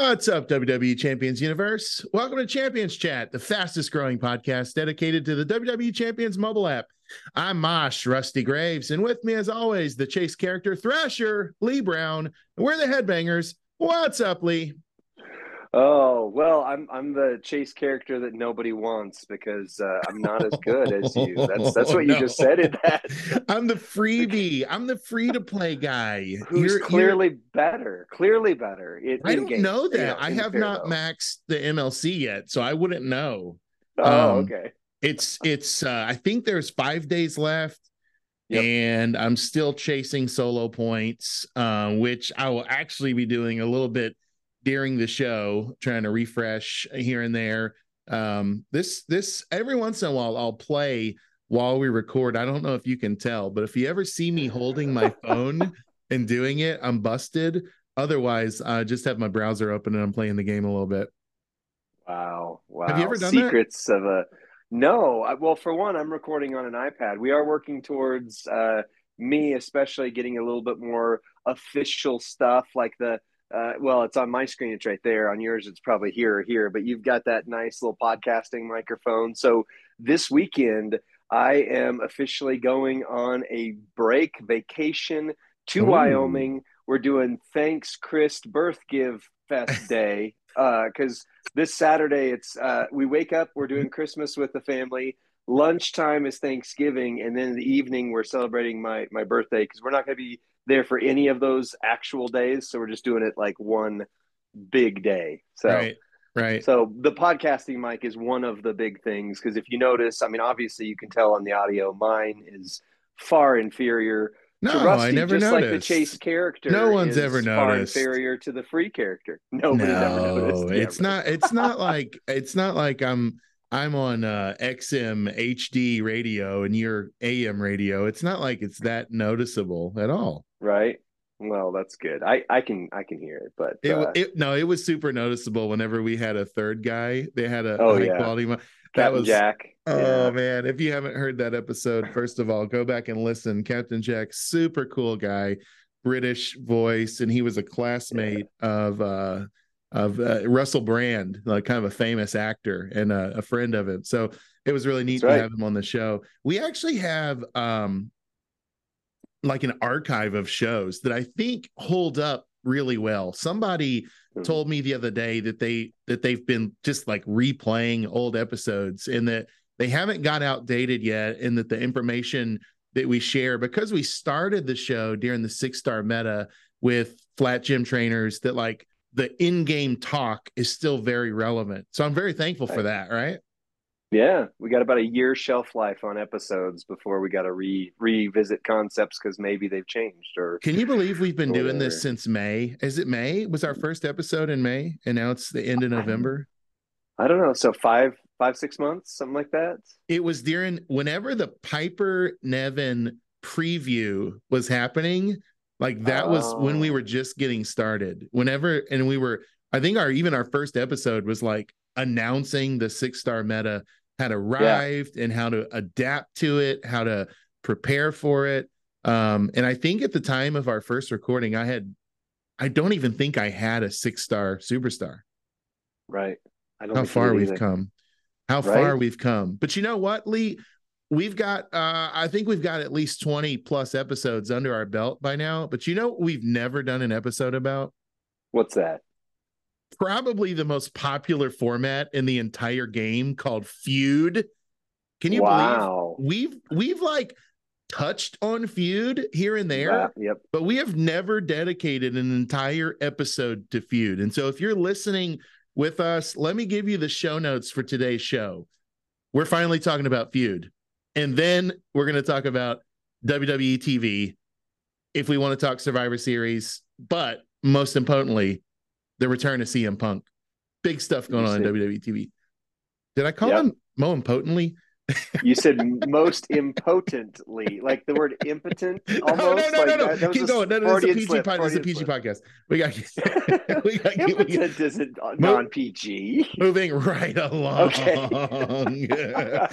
What's up, WWE Champions Universe? Welcome to Champions Chat, the fastest growing podcast dedicated to the WWE Champions mobile app. I'm Mosh, Rusty Graves, and with me, as always, the chase character Thrasher, Lee Brown. And we're the headbangers. What's up, Lee? Oh well, I'm I'm the chase character that nobody wants because uh, I'm not as good as you. That's that's what you just said in that. I'm the freebie. I'm the free to play guy. Who's you're, clearly you're... better. Clearly better. In, I don't know that. You know, I have not though. maxed the MLC yet, so I wouldn't know. Oh, um, okay. It's it's. Uh, I think there's five days left. Yep. And I'm still chasing solo points, uh, which I will actually be doing a little bit during the show, trying to refresh here and there. Um, this this every once in a while I'll play while we record. I don't know if you can tell, but if you ever see me holding my phone and doing it, I'm busted. Otherwise, I just have my browser open and I'm playing the game a little bit. Wow. Wow. Have you ever done Secrets that? of a no. Well, for one, I'm recording on an iPad. We are working towards uh me especially getting a little bit more official stuff like the uh, well, it's on my screen. It's right there. On yours, it's probably here or here. But you've got that nice little podcasting microphone. So this weekend, I am officially going on a break vacation to Ooh. Wyoming. We're doing Thanks Christ Birth Give Fest Day because uh, this Saturday it's uh, we wake up. We're doing Christmas with the family. Lunchtime is Thanksgiving, and then in the evening we're celebrating my my birthday because we're not going to be there for any of those actual days. So we're just doing it like one big day. So right. Right. So the podcasting mic is one of the big things because if you notice, I mean, obviously you can tell on the audio, mine is far inferior. No, Rusty, I never just noticed. like the chase character. No one's ever noticed. Far inferior to the free character. Nobody no, ever noticed. It's not. It's not like. It's not like I'm. I'm on uh, XM HD radio and you're AM radio. It's not like it's that noticeable at all right? Well, that's good. I I can I can hear it, but it, uh, it no, it was super noticeable whenever we had a third guy. They had a oh, high yeah. quality. That Captain was Jack. Oh yeah. man, if you haven't heard that episode, first of all, go back and listen. Captain Jack, super cool guy, British voice, and he was a classmate yeah. of uh of uh, Russell Brand, like kind of a famous actor and a, a friend of him. So it was really neat to have him on the show. We actually have um like an archive of shows that I think hold up really well. Somebody mm-hmm. told me the other day that they that they've been just like replaying old episodes and that they haven't got outdated yet and that the information that we share because we started the show during the 6-star meta with flat gym trainers that like the in-game talk is still very relevant. So I'm very thankful for that, right? Yeah, we got about a year shelf life on episodes before we got to re revisit concepts because maybe they've changed. Or can you believe we've been doing this since May? Is it May? Was our first episode in May, and now it's the end of November? I don't know. So five, five, six months, something like that. It was during whenever the Piper Niven preview was happening. Like that oh. was when we were just getting started. Whenever, and we were, I think our even our first episode was like announcing the six star meta had arrived yeah. and how to adapt to it, how to prepare for it. Um, and I think at the time of our first recording, I had, I don't even think I had a six star superstar. Right. I don't how far we've come. How right? far we've come. But you know what, Lee? We've got, uh, I think we've got at least 20 plus episodes under our belt by now. But you know we've never done an episode about? What's that? Probably the most popular format in the entire game called feud. Can you wow. believe we've we've like touched on feud here and there, yeah, yep. but we have never dedicated an entire episode to feud. And so if you're listening with us, let me give you the show notes for today's show. We're finally talking about feud. And then we're going to talk about WWE TV if we want to talk Survivor Series, but most importantly, the return of CM Punk. Big stuff going on in WWE TV. Did I call yep. him Mo impotently? you said most impotently, like the word impotent. Almost. No, no, no, like no, no. That, Keep going. No, no, it's a PG slip, podcast. It's a PG podcast. We got. we got. impotent isn't non PG. Moving right along. Okay.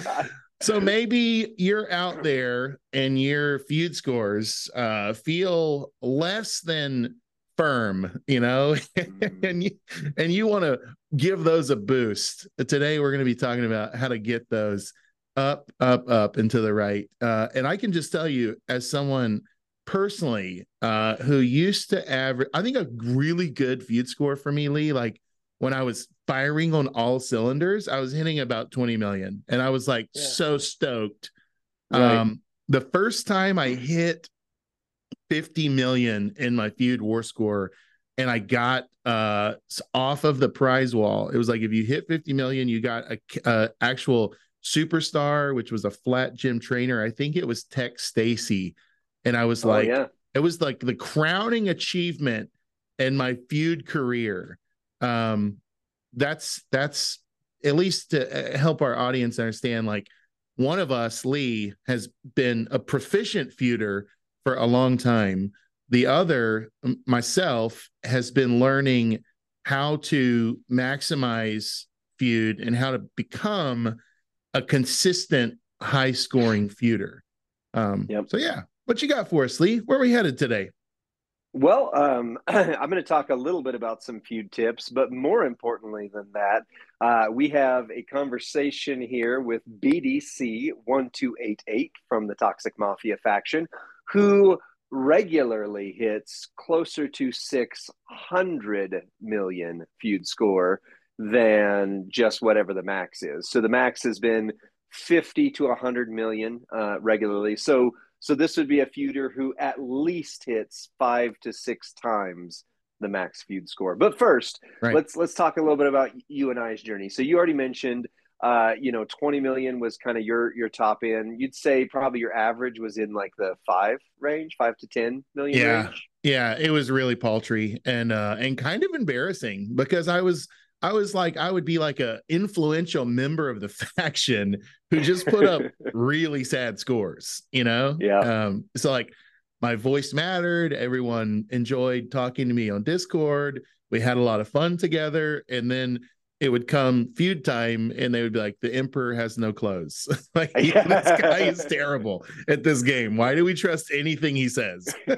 so maybe you're out there and your feud scores uh, feel less than firm, you know, mm-hmm. and you and you want to give those a boost. Today we're going to be talking about how to get those up, up, up into the right. Uh, and I can just tell you, as someone personally uh, who used to average, I think a really good feud score for me, Lee, like when I was firing on all cylinders, I was hitting about 20 million. And I was like yeah. so stoked. Right. Um, the first time I hit 50 million in my feud war score and I got uh off of the prize wall. It was like if you hit 50 million, you got a, a actual superstar, which was a flat gym trainer. I think it was Tech Stacy. And I was oh, like, yeah. it was like the crowning achievement in my feud career. Um, that's that's at least to uh, help our audience understand like one of us, Lee, has been a proficient feuder for a long time. The other, myself, has been learning how to maximize feud and how to become a consistent high scoring feuder. Um, yep. So, yeah, what you got for us, Lee? Where are we headed today? Well, um, I'm going to talk a little bit about some feud tips, but more importantly than that, uh, we have a conversation here with BDC1288 from the Toxic Mafia faction, who regularly hits closer to 600 million feud score than just whatever the max is. So the max has been 50 to 100 million uh, regularly. So so this would be a feuder who at least hits five to six times the max feud score. But first, right. let's let's talk a little bit about you and I's journey. So you already mentioned uh, you know, 20 million was kind of your your top end. You'd say probably your average was in like the five range, five to 10 million yeah. range. Yeah, it was really paltry and uh and kind of embarrassing because I was I was like I would be like a influential member of the faction who just put up really sad scores, you know? Yeah. Um so like my voice mattered, everyone enjoyed talking to me on Discord. We had a lot of fun together and then it would come feud time and they would be like the emperor has no clothes. Like yeah. this guy is terrible at this game. Why do we trust anything he says?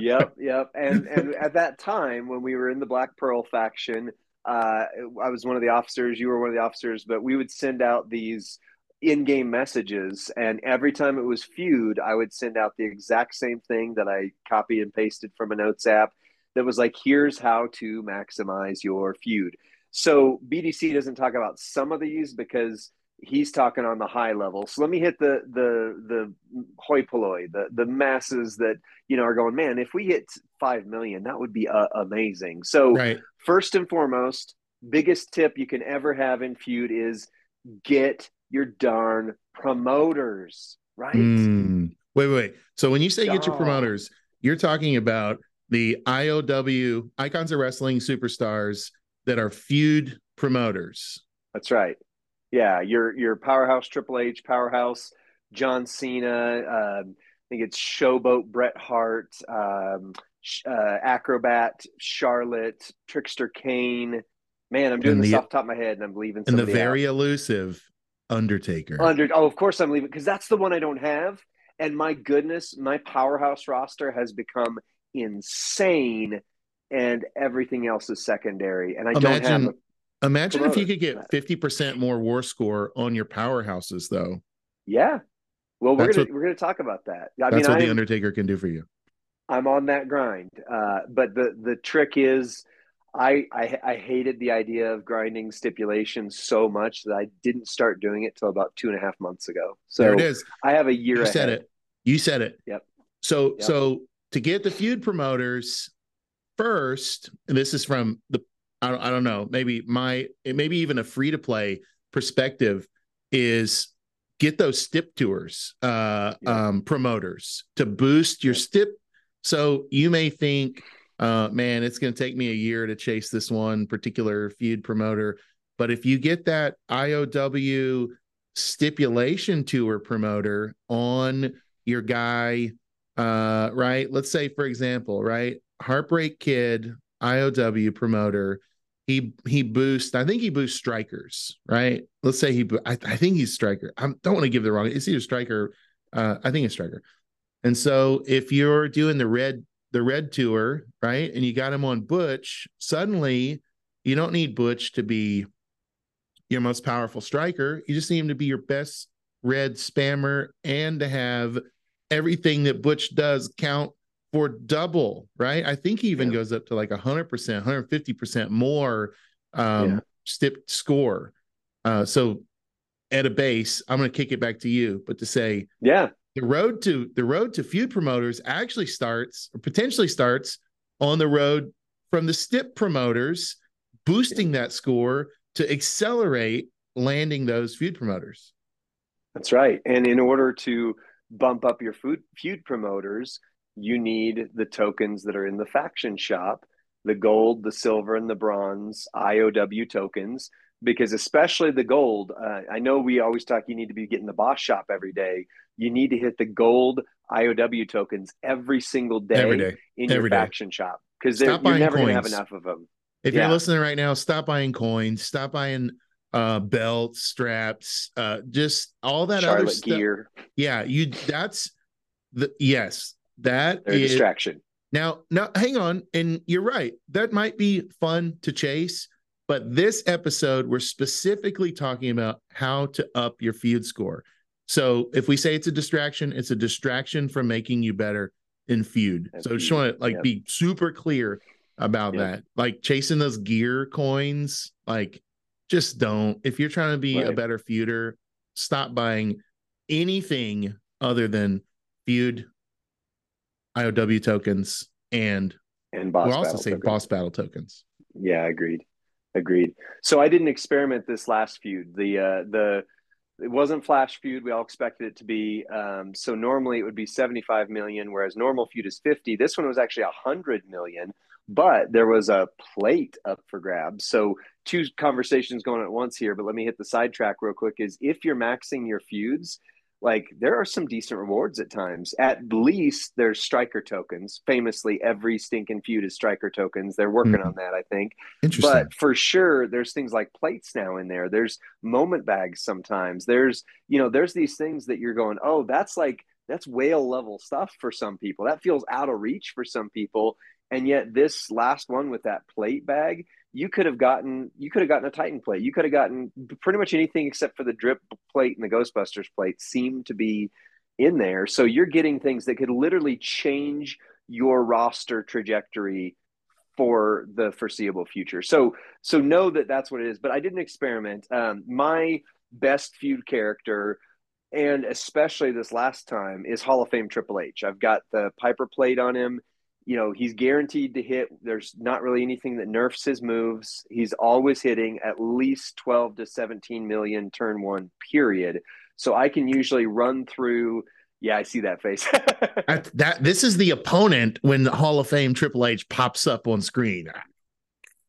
Yep yep. And and at that time when we were in the black pearl faction uh, i was one of the officers you were one of the officers but we would send out these in-game messages. And every time it was feud i would send out the exact same thing that i copy and pasted from a notes app that was like here's how to maximize your feud so BDC doesn't talk about some of these because he's talking on the high level. So let me hit the the the hoi polloi, the the masses that you know are going. Man, if we hit five million, that would be uh, amazing. So right. first and foremost, biggest tip you can ever have in feud is get your darn promoters right. Mm. Wait, wait. So when you say get your promoters, you're talking about the IOW Icons of Wrestling Superstars that are feud promoters. That's right. Yeah, your your powerhouse Triple H, powerhouse John Cena. Um, I think it's Showboat Bret Hart, um, uh, Acrobat Charlotte, Trickster Kane. Man, I'm doing and this the, off the top of my head, and I'm leaving. And the very out. elusive Undertaker. Under oh, of course I'm leaving because that's the one I don't have. And my goodness, my powerhouse roster has become insane and everything else is secondary. And I imagine, don't have. A imagine if you could get fifty percent more war score on your powerhouses, though. Yeah, well, we're that's gonna what, we're gonna talk about that. I that's mean, what I'm, the Undertaker can do for you. I'm on that grind, uh, but the the trick is. I, I, I hated the idea of grinding stipulations so much that I didn't start doing it till about two and a half months ago. So there it is. I have a year. You ahead. said it. You said it. Yep. So yep. so to get the feud promoters, first, and this is from the I don't, I don't know, maybe my maybe even a free to play perspective is get those stip tours uh yeah. um promoters to boost your stip. So you may think uh man it's going to take me a year to chase this one particular feud promoter but if you get that IOW stipulation tour promoter on your guy uh right? Let's say for example right Heartbreak Kid, IOW promoter. He he boosts. I think he boosts strikers, right? Let's say he. I, I think he's striker. I don't want to give the wrong. He a striker? Uh, I think it's striker. And so if you're doing the red the red tour, right? And you got him on Butch, suddenly you don't need Butch to be your most powerful striker. You just need him to be your best red spammer and to have everything that Butch does count for double, right? I think he even yeah. goes up to like 100%, 150% more um, yeah. stip score. Uh, so at a base, I'm going to kick it back to you, but to say, yeah, the road to the road to feud promoters actually starts or potentially starts on the road from the stip promoters boosting that score to accelerate landing those feud promoters. That's right. And in order to bump up your food feud promoters, you need the tokens that are in the faction shop, the gold, the silver, and the bronze IOW tokens. Because especially the gold, uh, I know we always talk you need to be getting the boss shop every day. You need to hit the gold IOW tokens every single day, every day. in every your day. faction shop because you're never going to have enough of them. If yeah. you're listening right now, stop buying coins, stop buying uh belts, straps, uh just all that Charlotte other stuff. gear. Yeah, you that's the yes, that is distraction. Now, now hang on, and you're right. That might be fun to chase, but this episode we're specifically talking about how to up your feud score. So if we say it's a distraction, it's a distraction from making you better in feud. And so feud. just want to like yep. be super clear about that. Like chasing those gear coins, like just don't. If you're trying to be right. a better feuder, stop buying anything other than feud IOW tokens and and boss we'll also say tokens. boss battle tokens. Yeah, agreed. Agreed. So I didn't experiment this last feud. The uh the it wasn't flash feud we all expected it to be um, so normally it would be 75 million whereas normal feud is 50 this one was actually 100 million but there was a plate up for grabs. So two conversations going at once here, but let me hit the sidetrack real quick is if you're maxing your feuds, like there are some decent rewards at times. At least there's striker tokens. Famously, every stinking feud is striker tokens. They're working mm-hmm. on that, I think. Interesting. But for sure, there's things like plates now in there. There's moment bags sometimes. There's, you know, there's these things that you're going, oh, that's like that's whale level stuff for some people. That feels out of reach for some people. And yet this last one with that plate bag, you could have gotten you could have gotten a Titan plate. You could have gotten pretty much anything except for the drip plate and the Ghostbusters plate seem to be in there. So you're getting things that could literally change your roster trajectory for the foreseeable future. So so know that that's what it is. But I didn't experiment. Um, my best feud character, and especially this last time, is Hall of Fame Triple H. I've got the Piper plate on him you know, he's guaranteed to hit. There's not really anything that nerfs his moves. He's always hitting at least 12 to 17 million turn one, period. So I can usually run through. Yeah, I see that face. that, that this is the opponent when the Hall of Fame Triple H pops up on screen.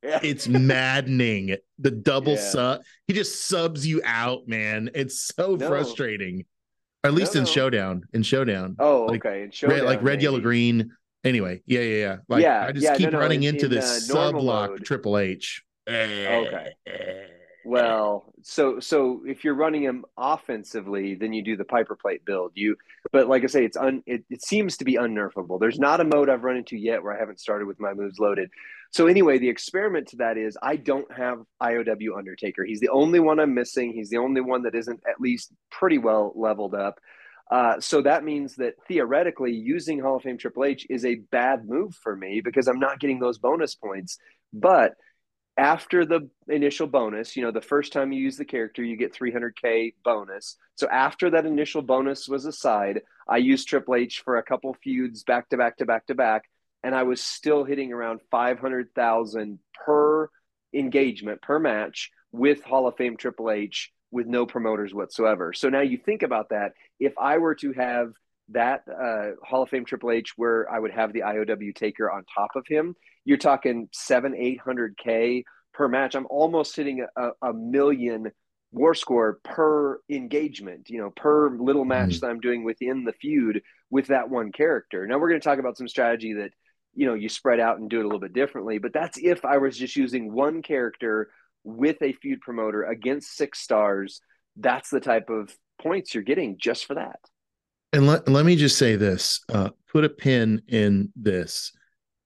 Yeah. It's maddening. The double yeah. sub. He just subs you out, man. It's so no. frustrating. Or at least no, in no. Showdown. In Showdown. Oh, like, okay. In Showdown, red, like red, maybe. yellow, green Anyway, yeah, yeah, yeah. Like yeah, I just yeah, keep no, running into in, this sub lock Triple H. Okay. Well, so so if you're running him offensively, then you do the Piper plate build. You, but like I say, it's un it, it seems to be unnerfable. There's not a mode I've run into yet where I haven't started with my moves loaded. So anyway, the experiment to that is I don't have IOW Undertaker. He's the only one I'm missing. He's the only one that isn't at least pretty well leveled up. Uh, so that means that theoretically, using Hall of Fame Triple H is a bad move for me because I'm not getting those bonus points. But after the initial bonus, you know, the first time you use the character, you get 300k bonus. So after that initial bonus was aside, I used Triple H for a couple feuds back to back to back to back, and I was still hitting around 500,000 per engagement per match with Hall of Fame Triple H with no promoters whatsoever. So now you think about that. If I were to have that uh, Hall of Fame Triple H where I would have the IOW taker on top of him, you're talking seven, eight hundred K per match. I'm almost hitting a, a, million war score per engagement, you know, per little match mm-hmm. that I'm doing within the feud with that one character. Now we're going to talk about some strategy that, you know, you spread out and do it a little bit differently, but that's if I was just using one character with a feud promoter against six stars, that's the type of points you're getting just for that. And let, let me just say this uh, put a pin in this.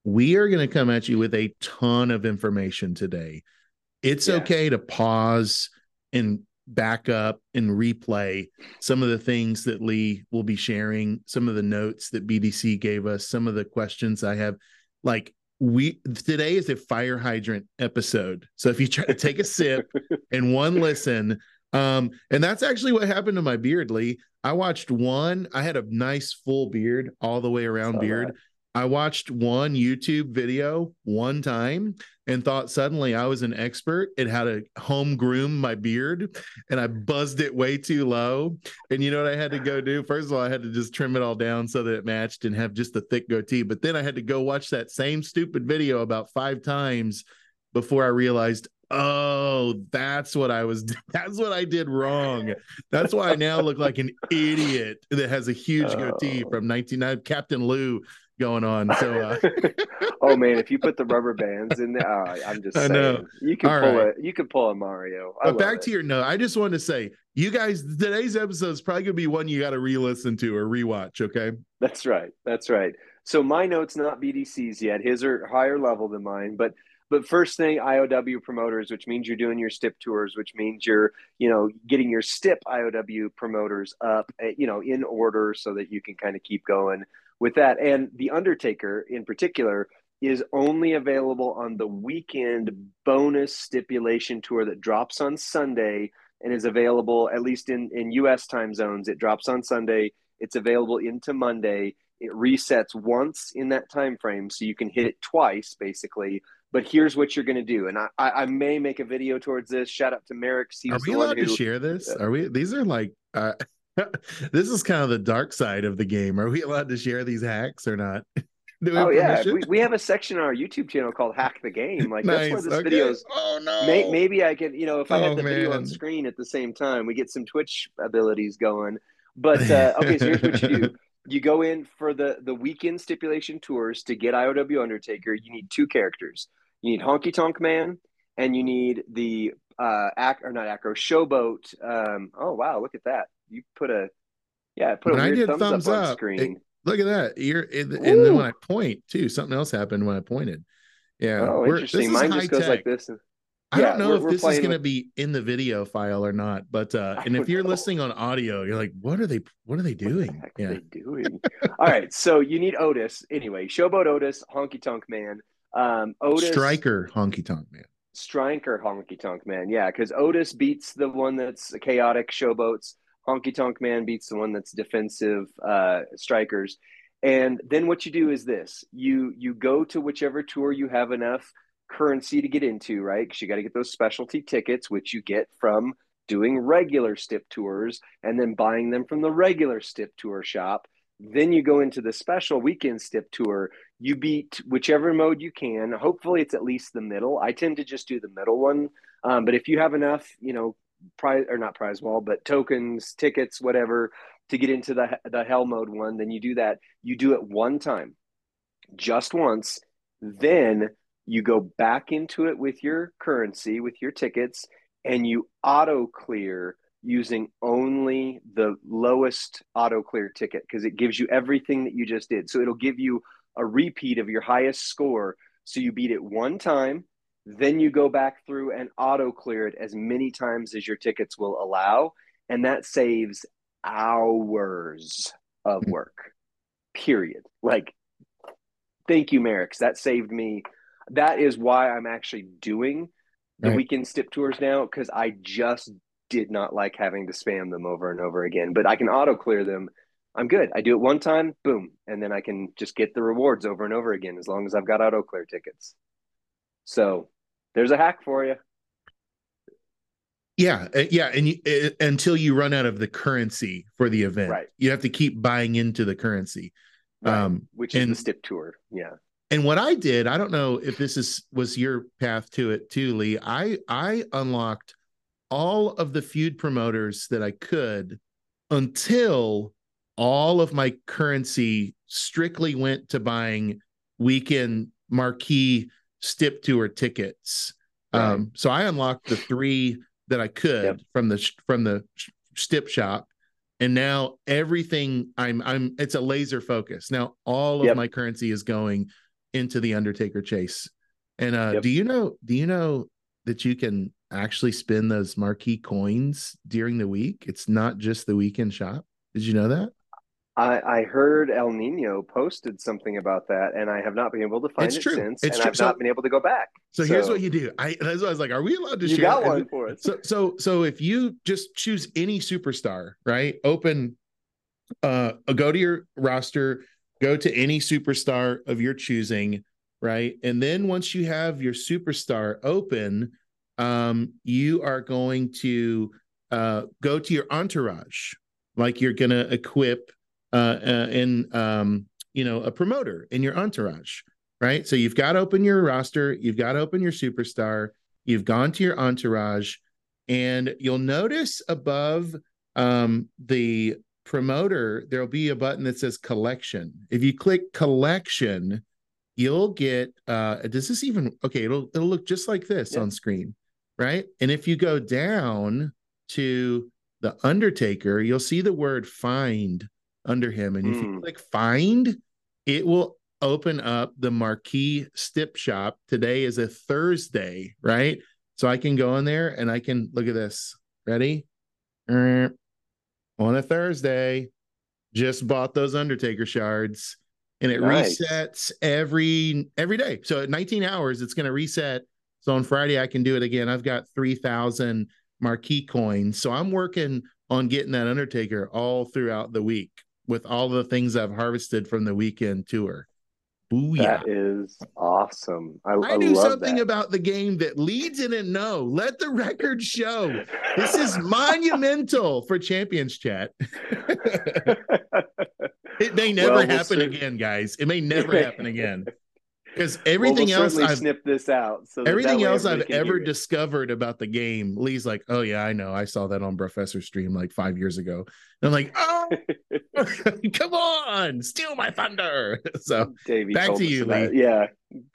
We are going to come at you with a ton of information today. It's yeah. okay to pause and back up and replay some of the things that Lee will be sharing, some of the notes that BDC gave us, some of the questions I have. Like we today is a fire hydrant episode. So if you try to take a sip and one listen, um, and that's actually what happened to my beard, Lee. I watched one, I had a nice full beard all the way around beard. I watched one YouTube video one time and thought suddenly I was an expert and how to home groom my beard. And I buzzed it way too low. And you know what I had to go do? First of all, I had to just trim it all down so that it matched and have just a thick goatee. But then I had to go watch that same stupid video about five times before I realized, oh, that's what I was, that's what I did wrong. That's why I now look like an idiot that has a huge goatee oh. from 1990. Uh, Captain Lou going on. So, uh... oh man, if you put the rubber bands in there, uh, I'm just saying, I know. you can All pull right. a you can pull a Mario. But back it. to your note, I just wanted to say, you guys, today's episode is probably gonna be one you got to re-listen to or rewatch. Okay, that's right, that's right. So my notes not BDC's yet. His are higher level than mine, but but first thing IOW promoters, which means you're doing your stip tours, which means you're you know getting your stip IOW promoters up, eh, you know, in order so that you can kind of keep going with that. And The Undertaker in particular is only available on the weekend bonus stipulation tour that drops on Sunday and is available at least in, in US time zones. It drops on Sunday, it's available into Monday. It resets once in that time frame, so you can hit it twice basically. But here's what you're going to do, and I, I may make a video towards this. Shout out to Merrick. Are we allowed who, to share this? Are we? These are like uh, this is kind of the dark side of the game. Are we allowed to share these hacks or not? oh yeah, we, we, have a section on our YouTube channel called "Hack the Game." Like nice. that's where this okay. video is. Oh no! May, maybe I can, you know, if I oh, have the man. video on screen at the same time, we get some Twitch abilities going. But uh, okay, so here's what you do: you go in for the the weekend stipulation tours to get IOW Undertaker. You need two characters. You need Honky Tonk Man, and you need the uh, ac- or not acro showboat. Um, oh wow, look at that! You put a yeah, put when a weird thumbs, thumbs, up, up screen. It, look at that. You're and, and then when I point too, something else happened when I pointed. Yeah. Oh, interesting. Mine just goes like this. And, I don't know if this is going to with... be in the video file or not, but uh and if you're know. listening on audio, you're like, what are they? What are they doing? What the yeah. are they doing? All right, so you need Otis anyway. Showboat Otis, Honky Tonk Man, um, Otis Striker, Honky Tonk Man, Striker, Honky Tonk Man. Yeah, because Otis beats the one that's chaotic showboats. Honky Tonk Man beats the one that's defensive uh, strikers. And then what you do is this: you you go to whichever tour you have enough currency to get into, right? Because you got to get those specialty tickets, which you get from doing regular stip tours and then buying them from the regular stip tour shop. Then you go into the special weekend stip tour. You beat whichever mode you can. Hopefully, it's at least the middle. I tend to just do the middle one. Um, but if you have enough, you know, prize or not prize wall, but tokens, tickets, whatever to get into the the hell mode one, then you do that. You do it one time, just once. Then you go back into it with your currency, with your tickets, and you auto clear using only the lowest auto clear ticket because it gives you everything that you just did. So it'll give you a repeat of your highest score. So you beat it one time then you go back through and auto clear it as many times as your tickets will allow. And that saves hours of hmm. work, period. Like, thank you, Merrick's. That saved me. That is why I'm actually doing the right. weekend stip tours now because I just did not like having to spam them over and over again. But I can auto clear them. I'm good. I do it one time, boom, and then I can just get the rewards over and over again as long as I've got auto clear tickets. So there's a hack for you. Yeah, uh, yeah, and you, uh, until you run out of the currency for the event, right? You have to keep buying into the currency, right. um, which is and, the stip tour. Yeah. And what I did, I don't know if this is was your path to it too, Lee. I I unlocked all of the feud promoters that I could until all of my currency strictly went to buying weekend marquee stip tour tickets. Right. Um, so I unlocked the three that I could yep. from the from the stip shop, and now everything i'm i'm it's a laser focus now all of yep. my currency is going into the undertaker chase and uh yep. do you know do you know that you can actually spend those marquee coins during the week it's not just the weekend shop did you know that I, I heard El Nino posted something about that, and I have not been able to find it's it true. since, it's and true. I've so, not been able to go back. So, so, here's what you do. I that's what I was like, are we allowed to you share? got one for us. So so so if you just choose any superstar, right? Open uh go to your roster, go to any superstar of your choosing, right? And then once you have your superstar open, um, you are going to uh go to your entourage, like you're gonna equip uh, uh, in um, you know a promoter in your entourage, right? So you've got to open your roster, you've got to open your superstar, you've gone to your entourage, and you'll notice above um, the promoter there'll be a button that says collection. If you click collection, you'll get. Uh, does this even okay? It'll it'll look just like this yeah. on screen, right? And if you go down to the Undertaker, you'll see the word find under him. And mm. if you hmm. click find, it will open up the marquee stip shop. Today is a Thursday, right? So I can go in there and I can look at this. Ready? On a Thursday, just bought those Undertaker shards and it nice. resets every every day. So at 19 hours, it's going to reset. So on Friday, I can do it again. I've got 3,000 marquee coins. So I'm working on getting that Undertaker all throughout the week with all the things I've harvested from the weekend tour. Booyah. That is awesome. I, I, I knew something that. about the game that Lee didn't know. Let the record show. this is monumental for Champions Chat. it may never well, happen again, guys. It may never happen again because everything well, we'll else I've snip this out. So everything else I've ever discovered about the game, Lee's like, "Oh yeah, I know. I saw that on Professor Stream like five years ago." And I'm like, "Oh, come on, steal my thunder!" So Davey back to you, Lee. Yeah,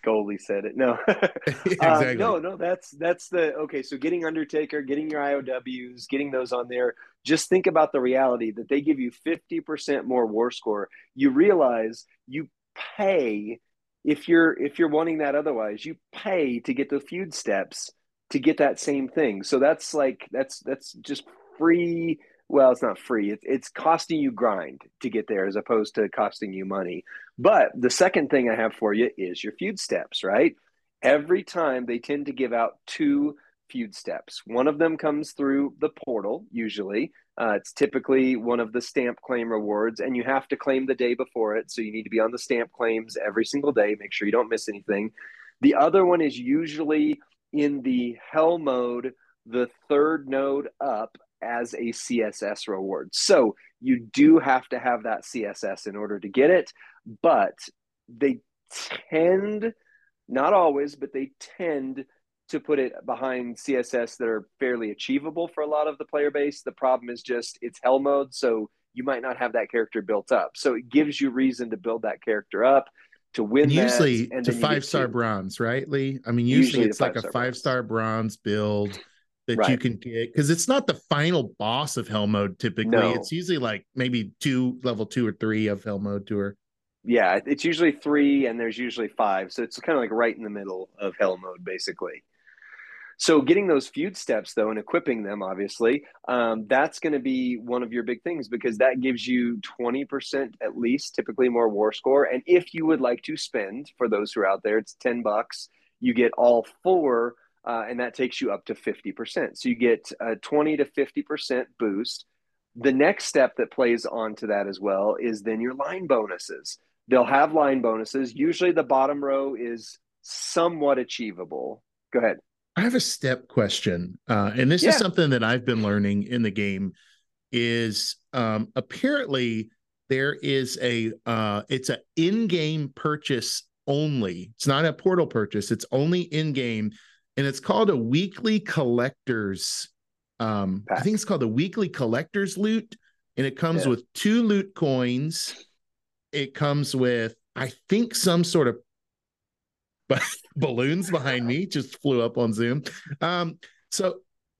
Goldie said it. No, uh, exactly. No, no. That's that's the okay. So getting Undertaker, getting your IOWs, getting those on there. Just think about the reality that they give you 50% more war score. You realize you pay if you're if you're wanting that otherwise you pay to get the feud steps to get that same thing. So that's like that's that's just free. Well it's not free. It's, it's costing you grind to get there as opposed to costing you money. But the second thing i have for you is your feud steps right? Every time they tend to give out two feud steps. One of them comes through the portal usually uh, it's typically one of the stamp claim rewards, and you have to claim the day before it. So you need to be on the stamp claims every single day. Make sure you don't miss anything. The other one is usually in the hell mode, the third node up as a CSS reward. So you do have to have that CSS in order to get it, but they tend, not always, but they tend to put it behind CSS that are fairly achievable for a lot of the player base. The problem is just it's hell mode, so you might not have that character built up. So it gives you reason to build that character up to win. usually that, to five star to, bronze, right, Lee? I mean, usually, usually it's like a five star bronze build that right. you can get because it's not the final boss of hell mode typically. No. It's usually like maybe two level two or three of hell mode tour. Yeah, it's usually three and there's usually five. So it's kind of like right in the middle of hell mode, basically. So getting those feud steps though and equipping them, obviously, um, that's going to be one of your big things because that gives you 20% at least, typically more war score. And if you would like to spend, for those who are out there, it's 10 bucks. You get all four, uh, and that takes you up to 50%. So you get a 20 to 50% boost. The next step that plays onto that as well is then your line bonuses. They'll have line bonuses. Usually the bottom row is somewhat achievable. Go ahead. I have a step question, uh, and this yeah. is something that I've been learning in the game. Is um, apparently there is a uh, it's an in-game purchase only. It's not a portal purchase. It's only in-game, and it's called a weekly collectors. Um, I think it's called the weekly collectors loot, and it comes yeah. with two loot coins. It comes with I think some sort of but balloons behind me just flew up on Zoom. Um, so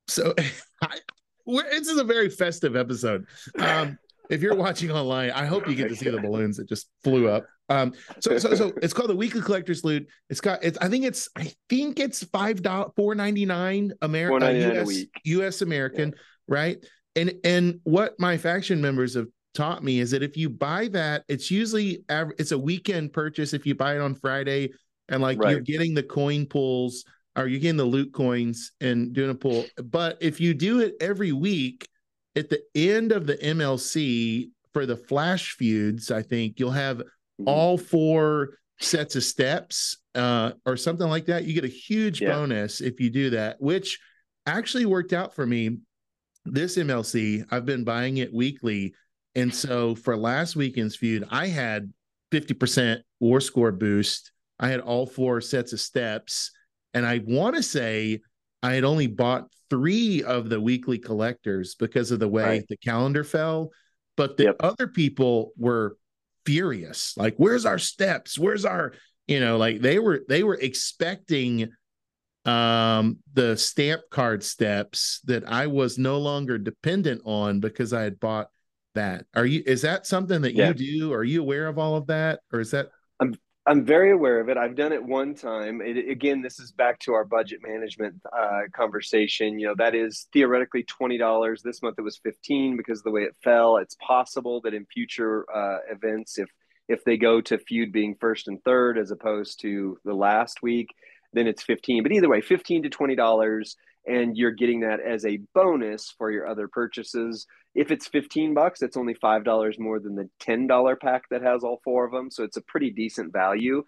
so I, this is a very festive episode. Um, if you're watching online, I hope you get to see the balloons that just flew up. Um, so so so it's called the Weekly Collector's Loot. It's got it's I think it's I think it's five dollars four ninety nine American US US American, yeah. right? And and what my faction members have taught me is that if you buy that, it's usually it's a weekend purchase if you buy it on Friday and like right. you're getting the coin pulls or you're getting the loot coins and doing a pull. But if you do it every week at the end of the MLC for the flash feuds, I think you'll have mm-hmm. all four sets of steps uh, or something like that. You get a huge yeah. bonus if you do that, which actually worked out for me. This MLC, I've been buying it weekly. And so for last weekend's feud, I had 50% war score boost. I had all four sets of steps. And I want to say I had only bought three of the weekly collectors because of the way right. the calendar fell. But the yep. other people were furious. Like, where's our steps? Where's our, you know, like they were they were expecting um the stamp card steps that I was no longer dependent on because I had bought that. Are you is that something that yeah. you do? Are you aware of all of that? Or is that I'm very aware of it. I've done it one time. It, again, this is back to our budget management uh, conversation. You know, that is theoretically twenty dollars. This month it was fifteen because of the way it fell. It's possible that in future uh, events, if if they go to feud being first and third as opposed to the last week, then it's fifteen. But either way, fifteen to twenty dollars, and you're getting that as a bonus for your other purchases. If it's 15 bucks, it's only $5 more than the $10 pack that has all four of them. So it's a pretty decent value.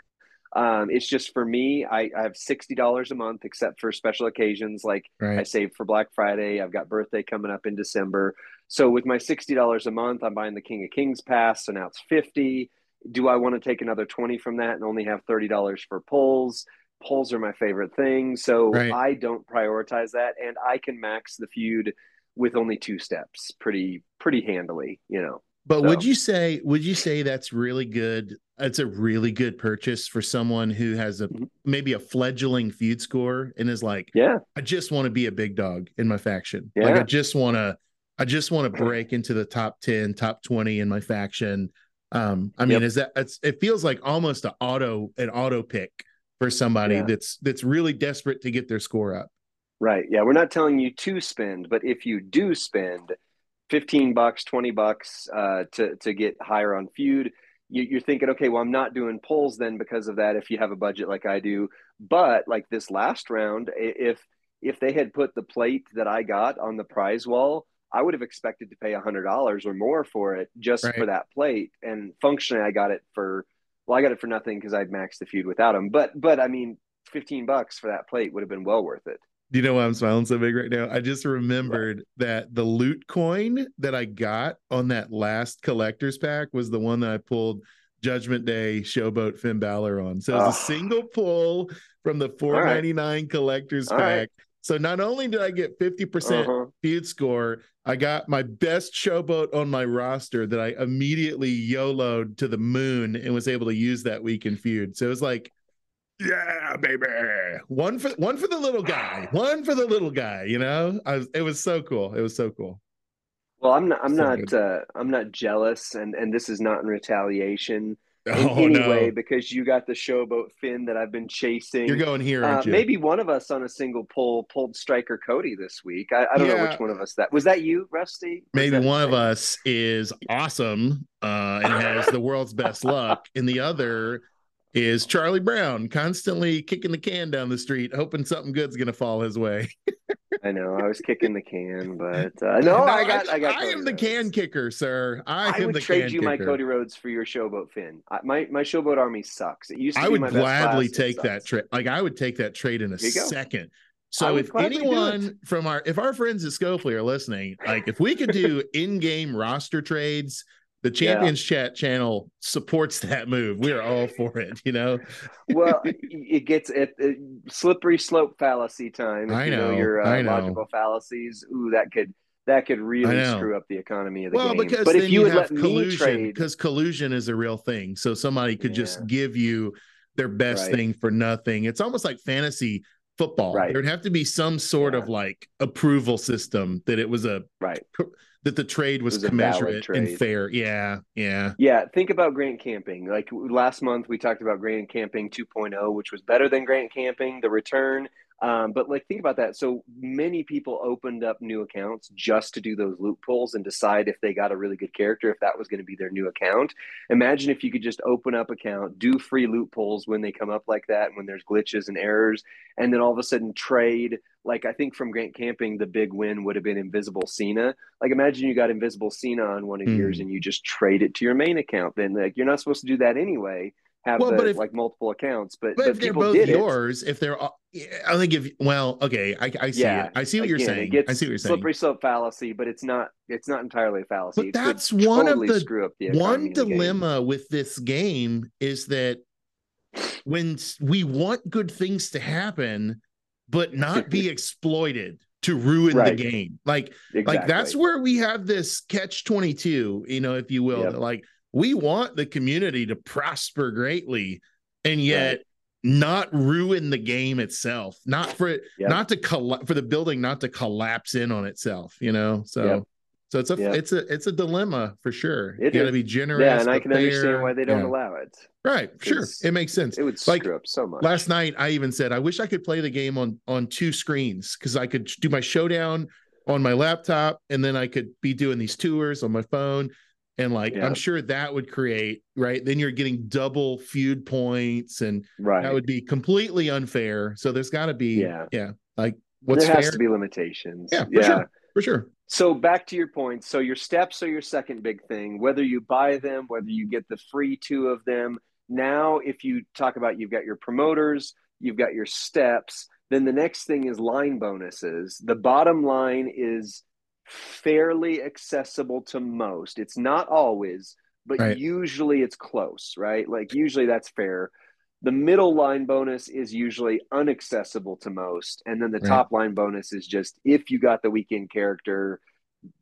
Um, it's just for me, I, I, have $60 a month, except for special occasions like right. I saved for Black Friday. I've got birthday coming up in December. So with my $60 a month, I'm buying the King of Kings pass. So now it's 50. Do I want to take another 20 from that and only have $30 for pulls? Pulls are my favorite thing. So right. I don't prioritize that. And I can max the feud with only two steps pretty pretty handily you know but so. would you say would you say that's really good it's a really good purchase for someone who has a mm-hmm. maybe a fledgling feud score and is like yeah i just want to be a big dog in my faction yeah. like i just want to i just want to break into the top 10 top 20 in my faction um i mean yep. is that it's it feels like almost an auto an auto pick for somebody yeah. that's that's really desperate to get their score up Right. Yeah. We're not telling you to spend, but if you do spend 15 bucks, 20 bucks uh, to, to get higher on feud, you, are thinking, okay, well, I'm not doing pulls then because of that if you have a budget like I do. But like this last round, if if they had put the plate that I got on the prize wall, I would have expected to pay a hundred dollars or more for it just right. for that plate. And functionally, I got it for well, I got it for nothing because I'd maxed the feud without them. But but I mean, 15 bucks for that plate would have been well worth it. Do you know why I'm smiling so big right now? I just remembered that the loot coin that I got on that last collector's pack was the one that I pulled Judgment Day Showboat Finn Balor on. So it's oh. a ah. single pull from the 499 right. collector's All pack. Right. So not only did I get 50% uh-huh. feud score, I got my best showboat on my roster that I immediately YOLO'd to the moon and was able to use that week in feud. So it was like yeah, baby. One for one for the little guy. One for the little guy. You know, I was, it was so cool. It was so cool. Well, I'm not. I'm so not. Uh, I'm not jealous, and and this is not in retaliation oh, any no. way because you got the showboat Finn that I've been chasing. You're going here, uh, Maybe one of us on a single pull pulled Striker Cody this week. I, I don't yeah. know which one of us that was. That you, Rusty? maybe one of us is awesome uh, and has the world's best luck, and the other is Charlie Brown constantly kicking the can down the street, hoping something good's going to fall his way. I know I was kicking the can, but uh, no, no, I got, I, got. I am the can kicker, sir. I, I am would trade you kicker. my Cody Rhodes for your showboat Finn. I, my my showboat army sucks. It used to. I would gladly take that trade. Like I would take that trade in a second. So if anyone from our if our friends at Scopely are listening, like if we could do in-game roster trades the champions yeah. chat channel supports that move we are all for it you know well it gets it, it, slippery slope fallacy time i know, you know your uh, know. logical fallacies ooh that could that could really screw up the economy of the well, game. because but if you, you would let collusion, because collusion is a real thing, so somebody could yeah. just give you their best right. thing for nothing. It's almost like fantasy football. Right. There'd have to be some sort yeah. of like approval system that it was a right that the trade was, was commensurate and fair. Yeah, yeah, yeah. Think about Grant Camping. Like last month, we talked about Grant Camping 2.0, which was better than Grant Camping. The return um, but like, think about that. So many people opened up new accounts just to do those loot pulls and decide if they got a really good character, if that was going to be their new account. Imagine if you could just open up account, do free loot pulls when they come up like that, and when there's glitches and errors, and then all of a sudden trade. Like I think from Grant Camping, the big win would have been Invisible Cena. Like imagine you got Invisible Cena on one of mm. yours and you just trade it to your main account. Then like you're not supposed to do that anyway have well, the, but if, like multiple accounts, but, but, but if they're both yours, it. if they're, I think if well, okay, I, I see yeah, it. I see what again, you're saying. I see what you're saying. Slippery slope fallacy, but it's not. It's not entirely a fallacy. But that's one totally of the screw up the one dilemma with this game is that when we want good things to happen, but not be exploited to ruin right. the game, like exactly. like that's where we have this catch twenty two, you know, if you will, yep. like we want the community to prosper greatly and yet right. not ruin the game itself not for it yep. not to coll- for the building not to collapse in on itself you know so yep. so it's a yep. it's a it's a dilemma for sure it you got to be generous yeah and i can fair. understand why they don't yeah. allow it right sure it makes sense it would like, screw up so much last night i even said i wish i could play the game on on two screens because i could do my showdown on my laptop and then i could be doing these tours on my phone and like yeah. i'm sure that would create right? Then you're getting double feud points and right. that would be completely unfair. So there's got to be yeah. yeah like what's there has fair? to be limitations. Yeah for yeah. sure, for sure. So back to your point. So your steps are your second big thing whether you buy them whether you get the free two of them. Now if you talk about you've got your promoters you've got your steps then the next thing is line bonuses. The bottom line is fairly accessible to most. It's not always, but right. usually it's close, right? Like usually that's fair. The middle line bonus is usually unaccessible to most, and then the right. top line bonus is just if you got the weekend character,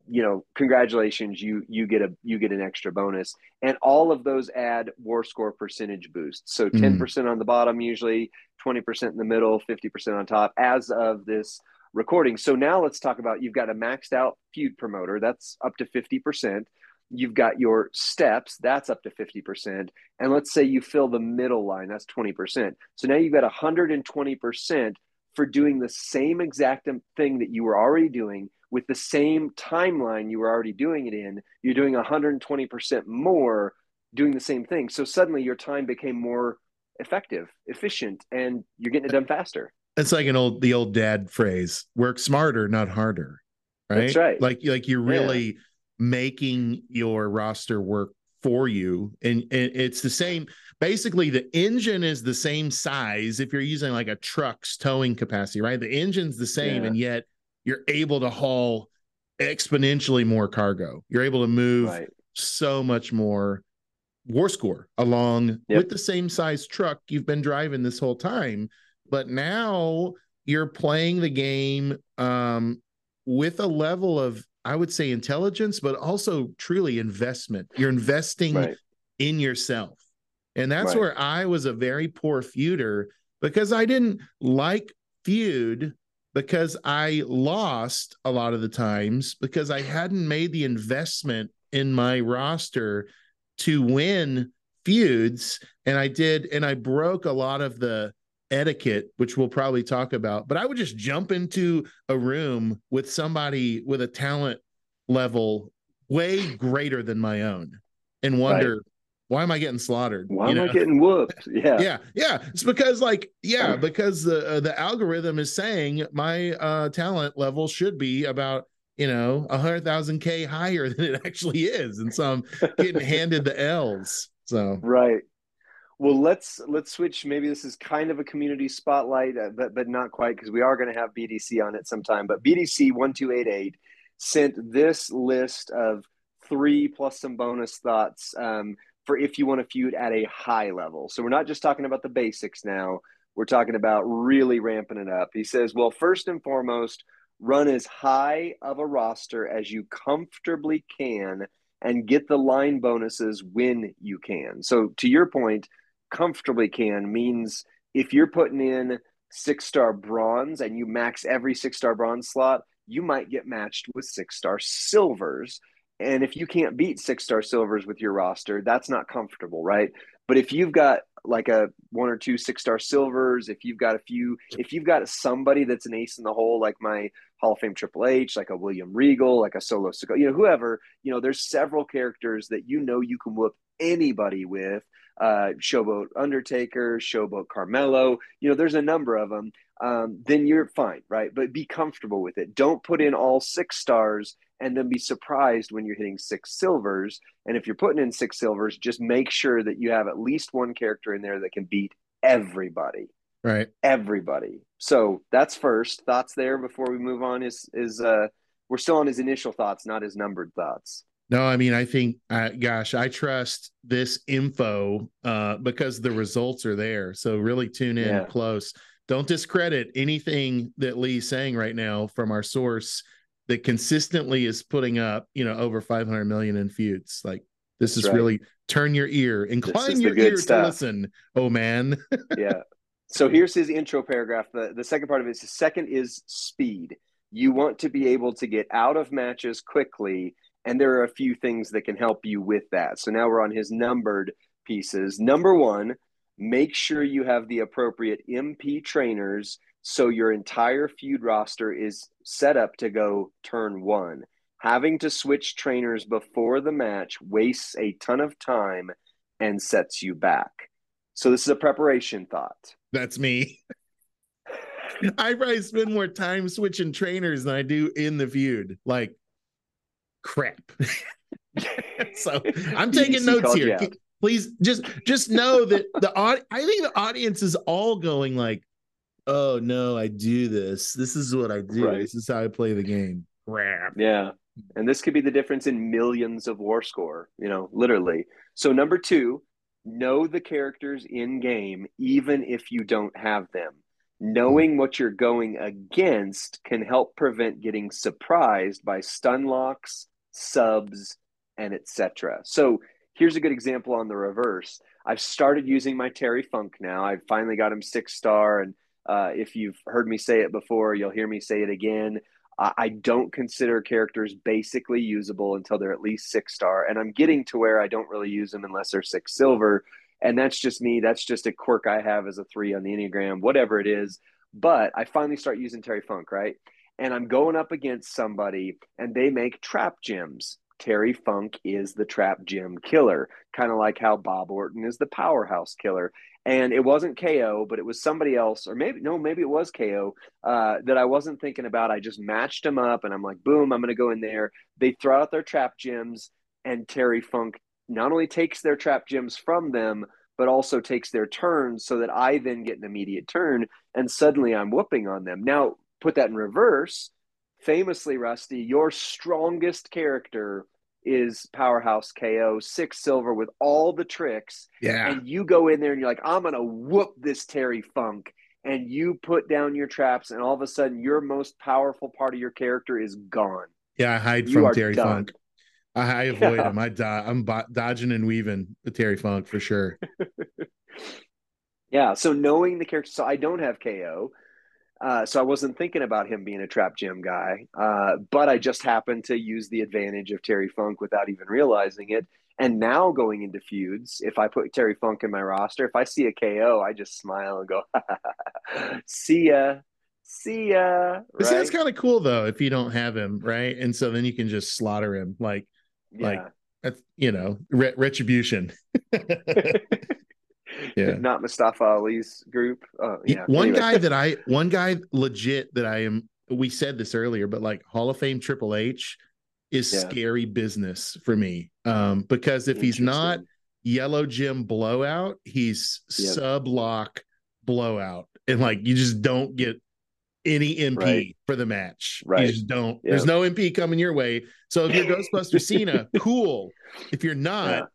you know, congratulations, you you get a you get an extra bonus, and all of those add war score percentage boosts. So ten mm. percent on the bottom usually, twenty percent in the middle, fifty percent on top. As of this recording. So now let's talk about you've got a maxed out feud promoter that's up to 50%. You've got your steps, that's up to 50%. And let's say you fill the middle line, that's 20%. So now you've got 120% for doing the same exact thing that you were already doing with the same timeline you were already doing it in. You're doing 120% more doing the same thing. So suddenly your time became more effective, efficient, and you're getting it done faster it's like an old the old dad phrase work smarter not harder right that's right like like you're really yeah. making your roster work for you and, and it's the same basically the engine is the same size if you're using like a truck's towing capacity right the engine's the same yeah. and yet you're able to haul exponentially more cargo you're able to move right. so much more war score along yep. with the same size truck you've been driving this whole time but now you're playing the game um, with a level of, I would say, intelligence, but also truly investment. You're investing right. in yourself. And that's right. where I was a very poor feuder because I didn't like feud because I lost a lot of the times because I hadn't made the investment in my roster to win feuds and I did and I broke a lot of the etiquette, which we'll probably talk about, but I would just jump into a room with somebody with a talent level way greater than my own and wonder, right. why am I getting slaughtered? Why you am know? I getting whooped? Yeah. Yeah. Yeah. It's because like, yeah, because the, uh, the algorithm is saying my uh, talent level should be about, you know, a hundred thousand K higher than it actually is. And so I'm getting handed the L's. So, right. Well, let's let's switch. Maybe this is kind of a community spotlight, uh, but but not quite because we are going to have BDC on it sometime. But BDC one two eight eight sent this list of three plus some bonus thoughts um, for if you want to feud at a high level. So we're not just talking about the basics now. We're talking about really ramping it up. He says, well, first and foremost, run as high of a roster as you comfortably can and get the line bonuses when you can. So to your point comfortably can means if you're putting in six star bronze and you max every six star bronze slot, you might get matched with six star silvers. And if you can't beat six star silvers with your roster, that's not comfortable, right? But if you've got like a one or two six star silvers, if you've got a few, if you've got somebody that's an ace in the hole, like my Hall of Fame Triple H, like a William Regal, like a Solo you know, whoever, you know, there's several characters that you know you can whoop anybody with. Uh, Showboat Undertaker, Showboat Carmelo, you know, there's a number of them. Um, then you're fine, right? But be comfortable with it. Don't put in all six stars and then be surprised when you're hitting six silvers. And if you're putting in six silvers, just make sure that you have at least one character in there that can beat everybody. Right. Everybody. So that's first. Thoughts there before we move on is is uh we're still on his initial thoughts, not his numbered thoughts. No, I mean, I think, uh, gosh, I trust this info uh, because the results are there. So really tune in yeah. close. Don't discredit anything that Lee's saying right now from our source that consistently is putting up, you know, over 500 million in feuds. Like this That's is right. really turn your ear, incline your ear stuff. to listen. Oh man. yeah. So here's his intro paragraph. The, the second part of it is the second is speed. You want to be able to get out of matches quickly. And there are a few things that can help you with that. So now we're on his numbered pieces. Number one, make sure you have the appropriate MP trainers so your entire feud roster is set up to go turn one. Having to switch trainers before the match wastes a ton of time and sets you back. So this is a preparation thought. That's me. I probably spend more time switching trainers than I do in the feud. Like crap. so I'm taking notes here. Please just just know that the I think the audience is all going like oh no, I do this. This is what I do. Right. This is how I play the game. Crap. Yeah. And this could be the difference in millions of war score, you know, literally. So number two, know the characters in game, even if you don't have them. Knowing what you're going against can help prevent getting surprised by stun locks, subs, and etc. So here's a good example on the reverse. I've started using my Terry Funk now. I've finally got him six star and uh, if you've heard me say it before, you'll hear me say it again. I don't consider characters basically usable until they're at least six star. And I'm getting to where I don't really use them unless they're six silver. And that's just me. That's just a quirk I have as a three on the Enneagram, whatever it is. But I finally start using Terry Funk, right? And I'm going up against somebody and they make trap gems. Terry Funk is the trap gem killer, kind of like how Bob Orton is the powerhouse killer and it wasn't KO, but it was somebody else, or maybe no, maybe it was KO uh, that I wasn't thinking about. I just matched them up, and I'm like, boom, I'm going to go in there. They throw out their trap gems, and Terry Funk not only takes their trap gems from them, but also takes their turn, so that I then get an immediate turn, and suddenly I'm whooping on them. Now, put that in reverse. Famously, Rusty, your strongest character is powerhouse KO, six silver with all the tricks. Yeah. And you go in there and you're like, I'm gonna whoop this Terry Funk. And you put down your traps, and all of a sudden your most powerful part of your character is gone. Yeah, I hide you from Terry done. Funk. I, I avoid yeah. him. I die. I'm bo- dodging and weaving the Terry Funk for sure. yeah. So knowing the character, so I don't have KO. Uh, so I wasn't thinking about him being a trap gem guy, uh, but I just happened to use the advantage of Terry Funk without even realizing it. And now going into feuds, if I put Terry Funk in my roster, if I see a KO, I just smile and go, "See ya, see ya." Right? That's kind of cool though if you don't have him, right? And so then you can just slaughter him, like, yeah. like you know re- retribution. yeah. not Mustafa Ali's group. Uh, yeah. One anyway. guy that I, one guy legit that I am. We said this earlier, but like Hall of Fame Triple H is yeah. scary business for me. Um, because if he's not Yellow Gem blowout, he's yep. sub lock blowout, and like you just don't get any MP right. for the match. Right. You just don't. Yep. There's no MP coming your way. So if you're Ghostbuster Cena, cool. If you're not,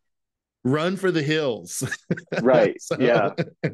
run for the hills. right. so. Yeah.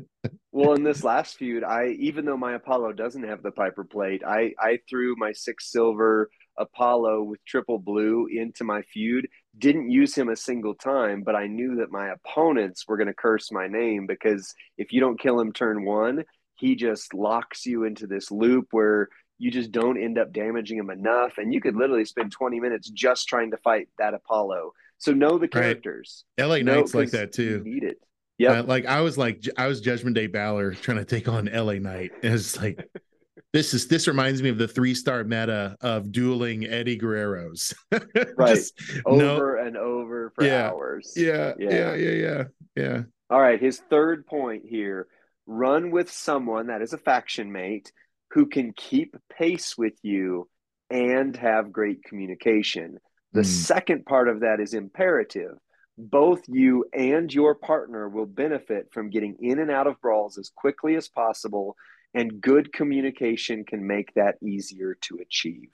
Well, in this last feud, I even though my Apollo doesn't have the Piper plate, I I threw my six silver Apollo with triple blue into my feud. Didn't use him a single time, but I knew that my opponents were going to curse my name because if you don't kill him turn one, he just locks you into this loop where you just don't end up damaging him enough. And you could literally spend 20 minutes just trying to fight that Apollo. So know the characters. Right. LA Knight's like that too. need it. Yeah. Uh, like I was like I was Judgment Day Balor trying to take on LA Knight. And it's like this is this reminds me of the three star meta of dueling Eddie Guerreros. right. over no, and over for yeah, hours. Yeah, yeah. Yeah. Yeah. Yeah. Yeah. All right. His third point here run with someone that is a faction mate who can keep pace with you and have great communication. The mm. second part of that is imperative. Both you and your partner will benefit from getting in and out of brawls as quickly as possible, and good communication can make that easier to achieve.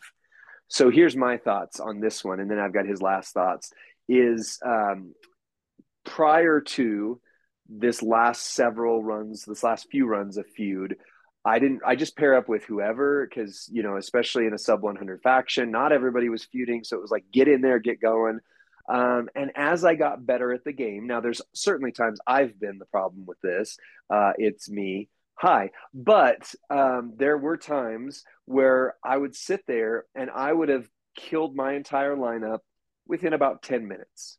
So here's my thoughts on this one, and then I've got his last thoughts. Is um, prior to this last several runs, this last few runs of feud, I didn't. I just pair up with whoever because you know, especially in a sub 100 faction, not everybody was feuding, so it was like get in there, get going. Um, and as I got better at the game, now there's certainly times I've been the problem with this. Uh, it's me. Hi, but um, there were times where I would sit there and I would have killed my entire lineup within about 10 minutes.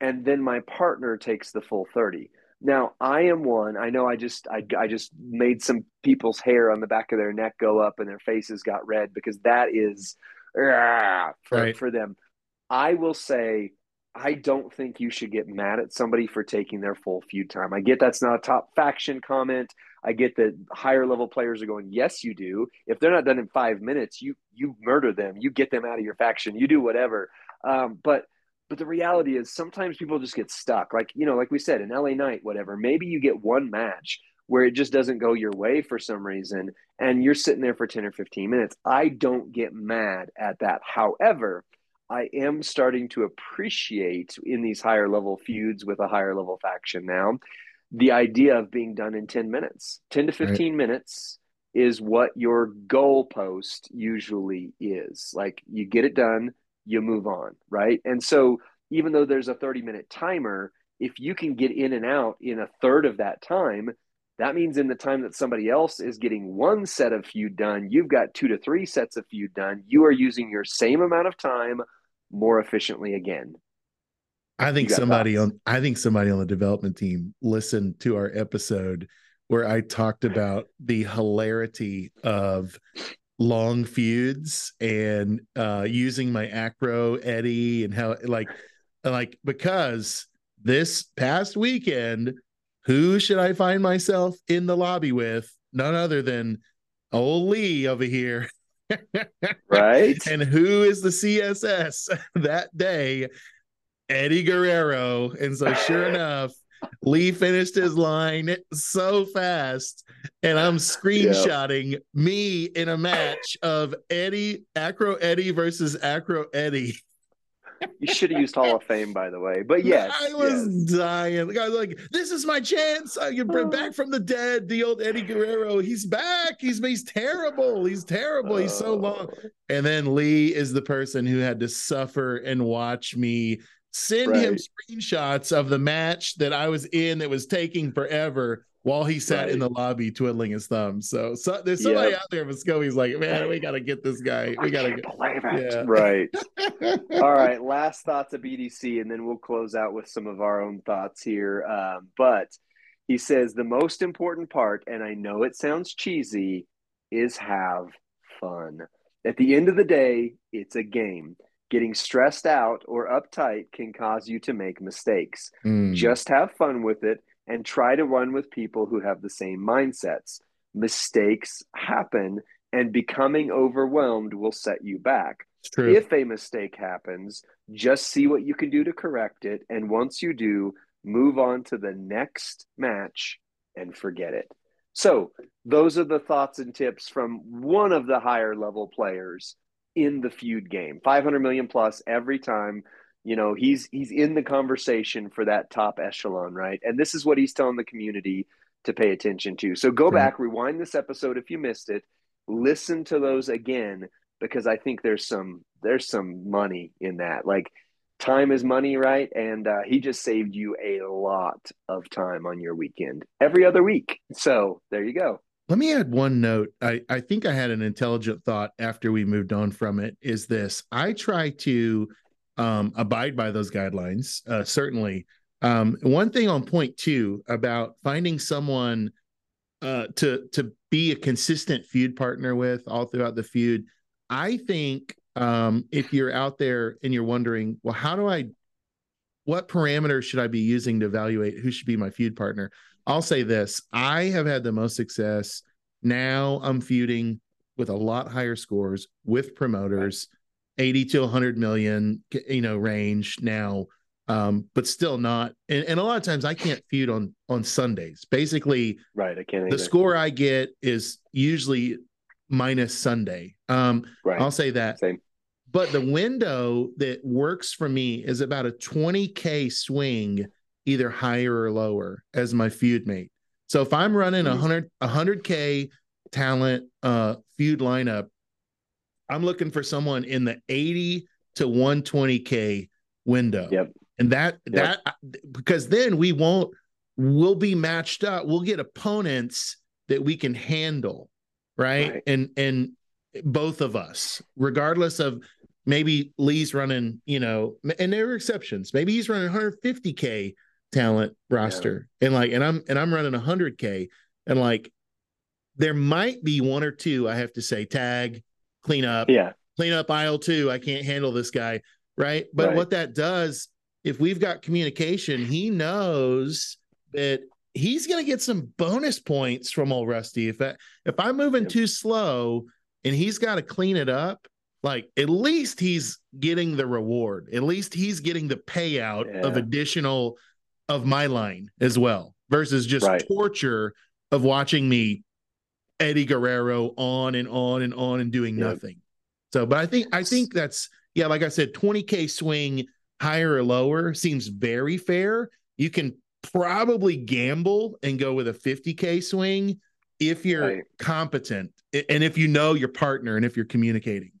And then my partner takes the full 30. Now, I am one. I know I just I, I just made some people's hair on the back of their neck go up and their faces got red because that is uh, for, right. for them. I will say I don't think you should get mad at somebody for taking their full feud time. I get that's not a top faction comment. I get that higher level players are going, yes, you do. If they're not done in five minutes, you you murder them. You get them out of your faction. You do whatever. Um, but but the reality is sometimes people just get stuck. Like, you know, like we said, in LA Knight, whatever, maybe you get one match where it just doesn't go your way for some reason and you're sitting there for 10 or 15 minutes. I don't get mad at that. However, I am starting to appreciate in these higher level feuds with a higher level faction now the idea of being done in 10 minutes. 10 to 15 right. minutes is what your goal post usually is. Like you get it done, you move on, right? And so even though there's a 30 minute timer, if you can get in and out in a third of that time, that means in the time that somebody else is getting one set of feud done, you've got two to three sets of feud done. You are using your same amount of time more efficiently again. I think somebody thoughts? on I think somebody on the development team listened to our episode where I talked about the hilarity of long feuds and uh using my acro Eddie and how like like because this past weekend who should I find myself in the lobby with? None other than old Lee over here. Right? And who is the CSS that day? Eddie Guerrero. And so sure enough Lee finished his line so fast, and I'm screenshotting yep. me in a match of Eddie Acro Eddie versus Acro Eddie. You should have used Hall of Fame, by the way. But yes, I was yes. dying. Guy was like, "This is my chance. I can bring back from the dead the old Eddie Guerrero. He's back. He's he's terrible. He's terrible. He's so long." Oh. And then Lee is the person who had to suffer and watch me send right. him screenshots of the match that I was in that was taking forever while he sat right. in the lobby twiddling his thumbs. So, so there's somebody yep. out there with He's like, man, we got to get this guy. We got to get believe it. Yeah. Right. All right. Last thoughts of BDC, and then we'll close out with some of our own thoughts here. Um, but he says the most important part, and I know it sounds cheesy, is have fun. At the end of the day, it's a game. Getting stressed out or uptight can cause you to make mistakes. Mm. Just have fun with it and try to run with people who have the same mindsets. Mistakes happen, and becoming overwhelmed will set you back. If a mistake happens, just see what you can do to correct it. And once you do, move on to the next match and forget it. So, those are the thoughts and tips from one of the higher level players in the feud game. 500 million plus every time. You know, he's he's in the conversation for that top echelon, right? And this is what he's telling the community to pay attention to. So go back, rewind this episode if you missed it, listen to those again because I think there's some there's some money in that. Like time is money, right? And uh, he just saved you a lot of time on your weekend every other week. So there you go. Let me add one note. I, I think I had an intelligent thought after we moved on from it. Is this I try to um, abide by those guidelines, uh, certainly. Um, one thing on point two about finding someone uh, to to be a consistent feud partner with all throughout the feud. I think um, if you're out there and you're wondering, well, how do I, what parameters should I be using to evaluate who should be my feud partner? I'll say this I have had the most success. Now I'm feuding with a lot higher scores with promoters, 80 to 100 million, you know, range now. Um, but still not. And, and a lot of times I can't feud on on Sundays. Basically, right. I can't. The either. score I get is usually minus Sunday. Um, right. I'll say that. Same. But the window that works for me is about a 20k swing either higher or lower as my feud mate. So if I'm running a mm-hmm. 100 100k talent uh feud lineup, I'm looking for someone in the 80 to 120k window. Yep. And that yep. that uh, because then we won't we'll be matched up. We'll get opponents that we can handle, right? right? And and both of us, regardless of maybe Lee's running, you know, and there are exceptions. Maybe he's running 150k talent roster yeah. and like and I'm and I'm running 100k and like there might be one or two I have to say tag clean up yeah clean up aisle 2 I can't handle this guy right but right. what that does if we've got communication he knows that he's going to get some bonus points from old Rusty if I, if I'm moving yep. too slow and he's got to clean it up like at least he's getting the reward at least he's getting the payout yeah. of additional of my line as well versus just right. torture of watching me Eddie Guerrero on and on and on and doing yep. nothing. So, but I think I think that's yeah, like I said, 20k swing higher or lower seems very fair. You can probably gamble and go with a 50k swing if you're right. competent and if you know your partner and if you're communicating.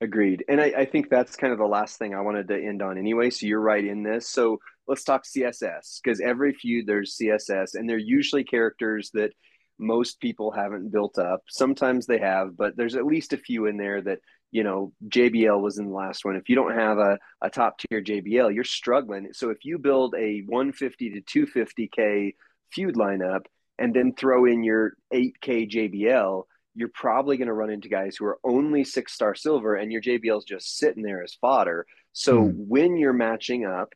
Agreed. And I, I, think that's kind of the last thing I wanted to end on anyway. So you're right in this. So let's talk CSS because every feud there's CSS and they're usually characters that most people haven't built up. Sometimes they have, but there's at least a few in there that, you know, JBL was in the last one. If you don't have a, a top tier JBL, you're struggling. So if you build a 150 to 250K feud lineup and then throw in your 8K JBL, you're probably going to run into guys who are only six star silver and your JBL is just sitting there as fodder. So mm. when you're matching up,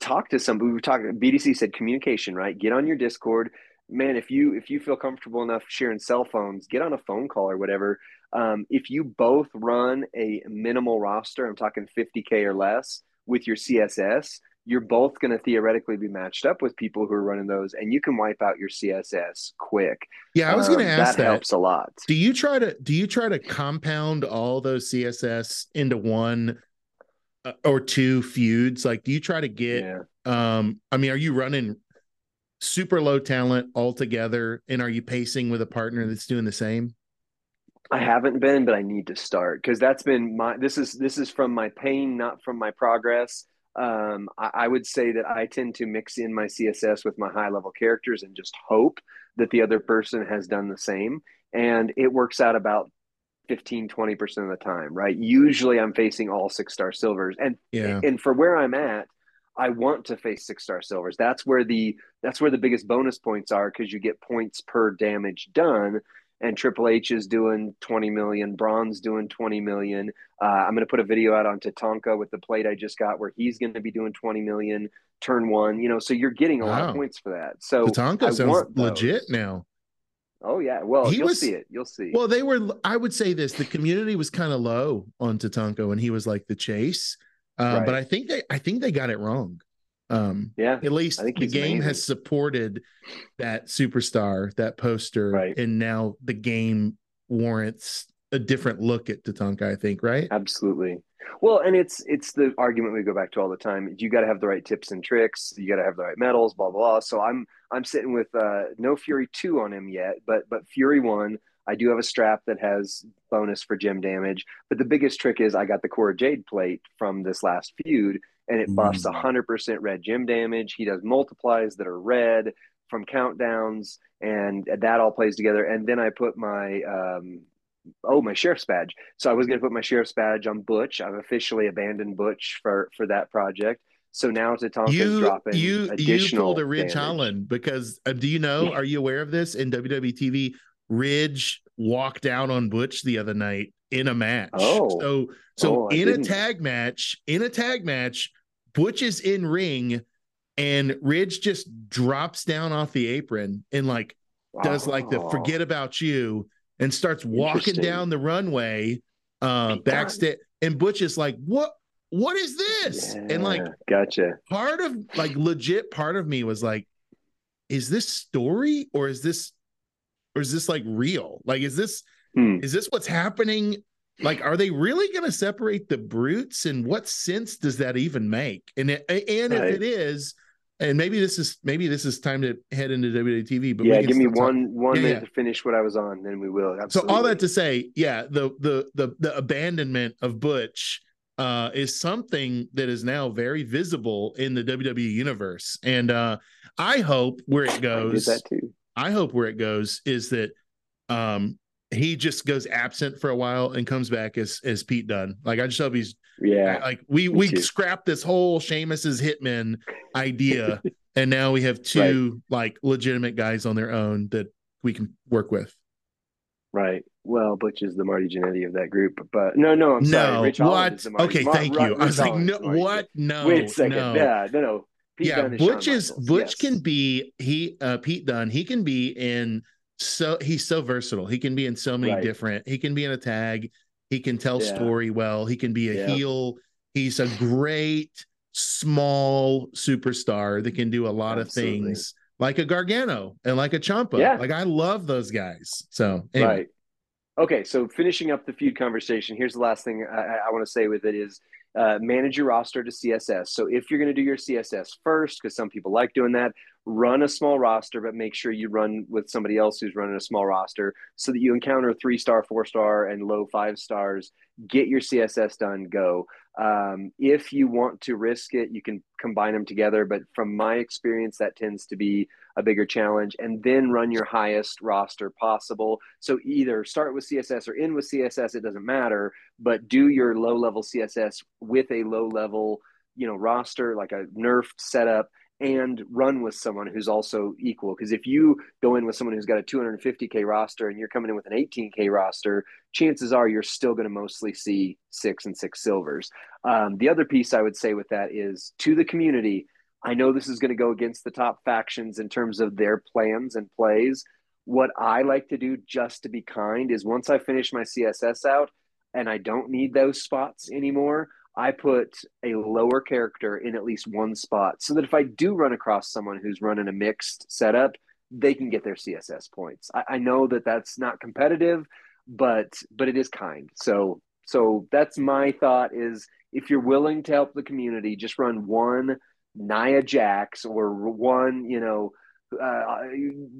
talk to somebody. We were talking. BDC said communication, right? Get on your Discord, man. If you if you feel comfortable enough sharing cell phones, get on a phone call or whatever. Um, if you both run a minimal roster, I'm talking 50k or less with your CSS, you're both going to theoretically be matched up with people who are running those, and you can wipe out your CSS quick. Yeah, I was going to um, ask that, that helps a lot. Do you try to do you try to compound all those CSS into one or two feuds? Like, do you try to get? Yeah. Um, I mean, are you running super low talent altogether, and are you pacing with a partner that's doing the same? I haven't been, but I need to start because that's been my. This is this is from my pain, not from my progress. Um, I, I, would say that I tend to mix in my CSS with my high level characters and just hope that the other person has done the same. And it works out about 15 20% of the time right? Usually i'm facing all six star silvers. And yeah. and for where i'm at i want to face six star silvers. That's where the that's where the biggest bonus points are because you get points per damage done. And triple h is doing 20 million bronze doing 20 million. Uh, i'm going to put a video out on tatanka with the plate i just got where he's going to be doing 20 million turn one you know so you're getting a wow. lot of points for that. So tatanka sounds legit now Oh yeah, well he you'll was, see it. You'll see. Well, they were. I would say this: the community was kind of low on Tatanka, and he was like the chase. Uh, right. But I think they, I think they got it wrong. Um, yeah, at least the game amazing. has supported that superstar, that poster, right. and now the game warrants a different look at Tatanka. I think, right? Absolutely. Well, and it's it's the argument we go back to all the time. You got to have the right tips and tricks. You got to have the right medals. Blah, blah blah. So I'm I'm sitting with uh, no Fury two on him yet, but but Fury one. I do have a strap that has bonus for gem damage, but the biggest trick is I got the Cora Jade plate from this last feud, and it buffs mm. 100% red gem damage. He does multiplies that are red from countdowns, and that all plays together. And then I put my um, oh my sheriff's badge. So I was going to put my sheriff's badge on Butch. I've officially abandoned Butch for for that project. So now Tatanka's you, dropping you, You pulled a Ridge damage. Holland because uh, do you know? Yeah. Are you aware of this in WWE Ridge walked out on Butch the other night in a match. Oh, so so oh, in a tag match, in a tag match, Butch is in ring, and Ridge just drops down off the apron and like does like the forget about you and starts walking down the runway uh backstage. And Butch is like, what? What is this? Yeah, and like, gotcha. Part of like legit part of me was like, is this story or is this or is this like real? Like, is this hmm. is this what's happening? Like, are they really going to separate the brutes? And what sense does that even make? And it, and right. if it is, and maybe this is maybe this is time to head into WWTV. But yeah, give me one one yeah, minute yeah. to finish what I was on, then we will. Absolutely. So all that to say, yeah, the the the the abandonment of Butch uh, is something that is now very visible in the WWE universe, and uh, I hope where it goes. that too. I hope where it goes is that um, he just goes absent for a while and comes back as as Pete Dunne. Like I just hope he's yeah. Like we we too. scrapped this whole Sheamus's hitman idea, and now we have two right. like legitimate guys on their own that we can work with. Right. Well, Butch is the Marty Jannetty of that group, but no, no, I'm no, sorry. Rich what? Okay, Mar- thank you. I was like, no, what? No, wait a second. No. Yeah, no, no. Pete yeah, Butch is Butch yes. can be he uh Pete Dunne. He can be in so he's so versatile. He can be in so many right. different. He can be in a tag. He can tell yeah. story well. He can be a yeah. heel. He's a great small superstar that can do a lot Absolutely. of things like a Gargano and like a Ciampa. Yeah. Like I love those guys. So anyway. right. Okay, so finishing up the feud conversation, here's the last thing I, I want to say with it is uh, manage your roster to CSS. So if you're going to do your CSS first, because some people like doing that, run a small roster, but make sure you run with somebody else who's running a small roster so that you encounter three star, four star, and low five stars. Get your CSS done, go. Um, if you want to risk it, you can combine them together. But from my experience, that tends to be a bigger challenge. And then run your highest roster possible. So either start with CSS or end with CSS, it doesn't matter, but do your low level CSS with a low level you know roster like a nerfed setup and run with someone who's also equal. Because if you go in with someone who's got a 250K roster and you're coming in with an 18K roster, chances are you're still going to mostly see six and six silvers. Um, the other piece I would say with that is to the community. I know this is going to go against the top factions in terms of their plans and plays. What I like to do just to be kind is once I finish my CSS out and I don't need those spots anymore, I put a lower character in at least one spot so that if I do run across someone who's running a mixed setup, they can get their CSS points. I, I know that that's not competitive, but but it is kind. So so that's my thought is if you're willing to help the community, just run one Nia Jax or one, you know, uh,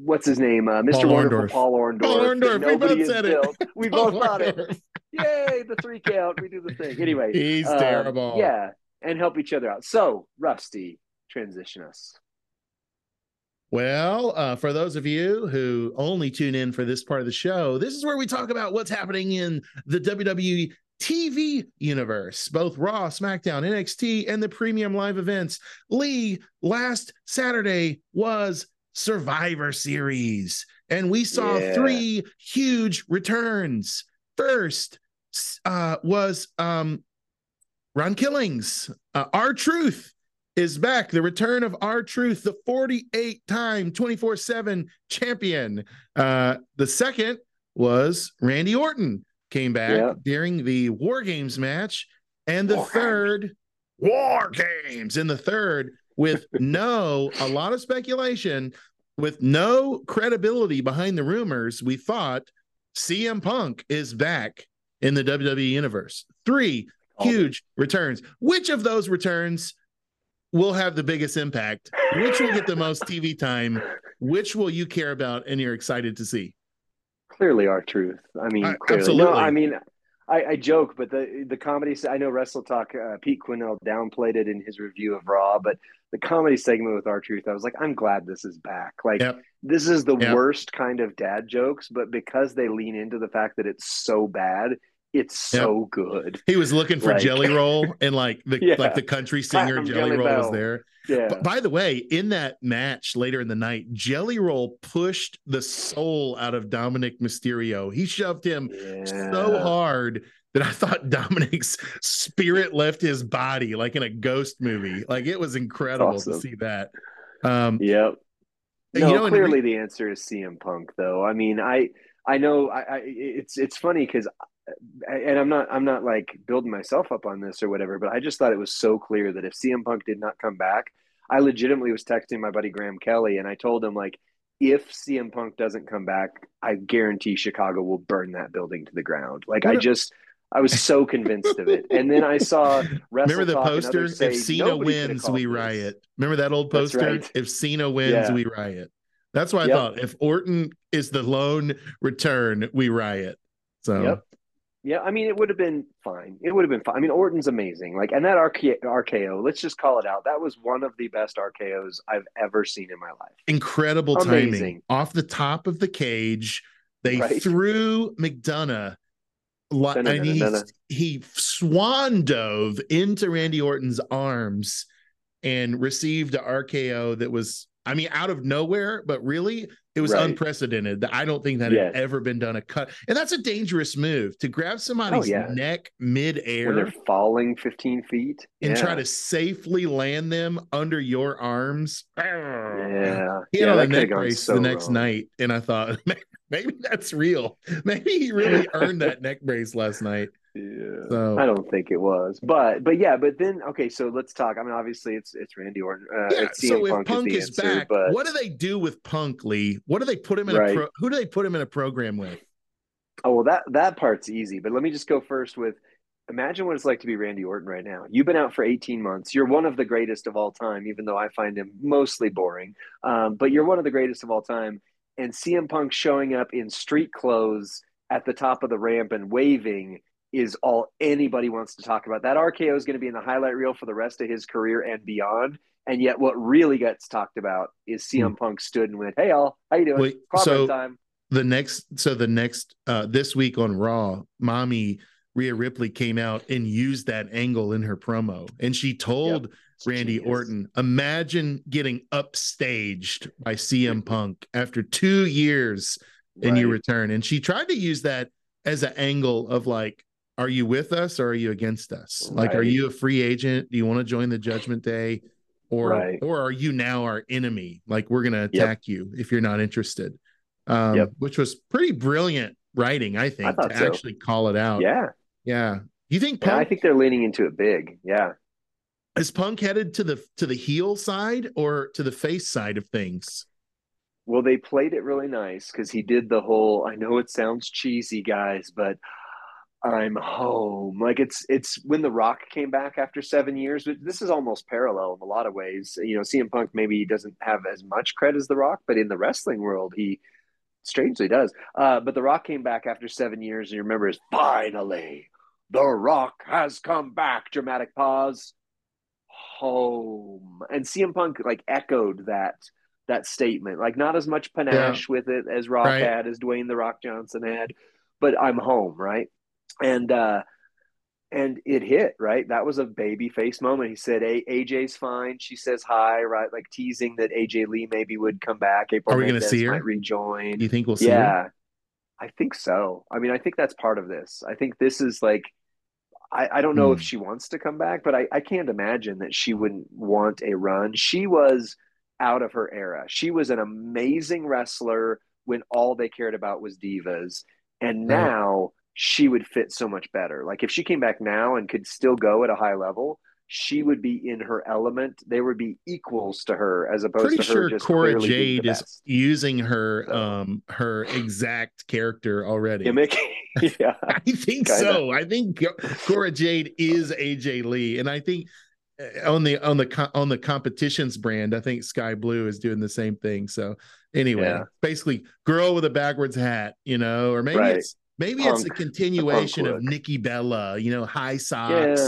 what's his name? Uh, Mr. Paul Wonderful Orndorff. Paul Orndorff. Paul Orndorff. We both said it. We both thought it. Yay, the three count. We do the thing. Anyway, he's um, terrible. Yeah, and help each other out. So, Rusty, transition us. Well, uh, for those of you who only tune in for this part of the show, this is where we talk about what's happening in the WWE TV universe, both Raw, SmackDown, NXT, and the premium live events. Lee, last Saturday was Survivor Series, and we saw yeah. three huge returns. First, uh, was um, Ron Killings. Uh, R-Truth is back. The return of R-Truth, the 48 time 24 7 champion. Uh, the second was Randy Orton came back yeah. during the War Games match. And the War third, games. War Games. In the third, with no, a lot of speculation, with no credibility behind the rumors, we thought CM Punk is back in the WWE universe. Three huge returns. Which of those returns will have the biggest impact? Which will get the most TV time? Which will you care about and you're excited to see? Clearly, R-Truth I mean, uh, absolutely. No, I mean, I, I, joke, but the the comedy. I know Wrestle Talk. Uh, Pete Quinnell downplayed it in his review of Raw, but the comedy segment with R-Truth I was like, I'm glad this is back. Like, yep. this is the yep. worst kind of dad jokes, but because they lean into the fact that it's so bad, it's so yep. good. He was looking for like, Jelly Roll, and like the yeah. like the country singer Jelly, Jelly Roll was there. Yeah. But by the way, in that match later in the night, Jelly Roll pushed the soul out of Dominic Mysterio. He shoved him yeah. so hard that I thought Dominic's spirit left his body, like in a ghost movie. Like it was incredible awesome. to see that. Um, yep. No, you know, clearly the answer is CM Punk, though. I mean, I I know I, I it's it's funny because and I'm not I'm not like building myself up on this or whatever, but I just thought it was so clear that if CM Punk did not come back, I legitimately was texting my buddy Graham Kelly and I told him like if CM Punk doesn't come back, I guarantee Chicago will burn that building to the ground. Like what I just I was so convinced of it. And then I saw Remember the poster? If Cena wins, we riot. Remember that old poster? Right. If Cena wins, yeah. we riot. That's why I yep. thought if Orton is the lone return, we riot. So yep. Yeah, I mean, it would have been fine. It would have been fine. I mean, Orton's amazing. Like, and that RK- RKO, let's just call it out. That was one of the best RKOs I've ever seen in my life. Incredible amazing. timing. Off the top of the cage, they right? threw McDonagh. I mean, he, he swan dove into Randy Orton's arms and received a RKO that was I mean, out of nowhere, but really, it was right. unprecedented. I don't think that yes. had ever been done. A cut, and that's a dangerous move to grab oh, somebody's oh, yeah. neck mid-air when they're falling 15 feet and yeah. try to safely land them under your arms. Yeah, he had yeah, a neck brace so the next wrong. night, and I thought maybe that's real. Maybe he really earned that neck brace last night. Yeah. So, I don't think it was, but but yeah, but then okay, so let's talk. I mean, obviously it's it's Randy Orton. Uh, yeah. so if Punk, Punk is, is answer, back, but... what do they do with Punk Lee? What do they put him in right. a pro, who do they put him in a program with? Oh well, that that part's easy. But let me just go first with imagine what it's like to be Randy Orton right now. You've been out for 18 months. You're one of the greatest of all time, even though I find him mostly boring. Um, but you're one of the greatest of all time. And CM Punk showing up in street clothes at the top of the ramp and waving is all anybody wants to talk about. That RKO is going to be in the highlight reel for the rest of his career and beyond. And yet, what really gets talked about is CM mm. Punk stood and went, "Hey, all, how you doing? Wait, so time." The next, so the next, uh, this week on Raw, Mommy Rhea Ripley came out and used that angle in her promo, and she told yep. Randy Orton, "Imagine getting upstaged by CM Punk after two years, right. and you return." And she tried to use that as an angle of like are you with us or are you against us? Right. Like, are you a free agent? Do you want to join the Judgment Day, or right. or are you now our enemy? Like, we're going to attack yep. you if you're not interested. Um, yep. Which was pretty brilliant writing, I think, I to so. actually call it out. Yeah, yeah. You think? Punk, yeah, I think they're leaning into it big. Yeah. Is Punk headed to the to the heel side or to the face side of things? Well, they played it really nice because he did the whole. I know it sounds cheesy, guys, but I'm home. Like it's it's when The Rock came back after seven years. This is almost parallel in a lot of ways. You know, CM Punk maybe doesn't have as much cred as The Rock, but in the wrestling world, he strangely does. Uh, but The Rock came back after seven years, and you remember is finally The Rock has come back. Dramatic pause. Home and CM Punk like echoed that that statement. Like not as much panache yeah. with it as Rock right. had, as Dwayne the Rock Johnson had, but I'm home, right? And uh and it hit right? That was a baby face moment. He said a- aj's fine. She says hi right? Like teasing that aj lee maybe would come back. April are we going to see her? might rejoin. You think we'll see yeah. Her? i think so. I mean i think that's part of this. I think this is like i, I don't know if hmm. she wants to come back but I, I can't imagine that she wouldn't want a run. She was out of her era. She was an amazing wrestler when all they cared about was divas. And now she would fit so much better. Like if she came back now and could still go at a high level, she would be in her element. They would be equals to her as opposed Pretty to her. Pretty sure Cora Jade is using her so. um her exact character already. Gimmick. yeah, I think kinda. so. I think Cora Jade is AJ Lee, and I think uh, on the on the on the competitions brand, I think Skye Blue is doing the same thing. So anyway, yeah. basically, girl with a backwards hat, you know, or maybe right. it's maybe punk, it's a continuation of Nikki Bella, you know, high socks.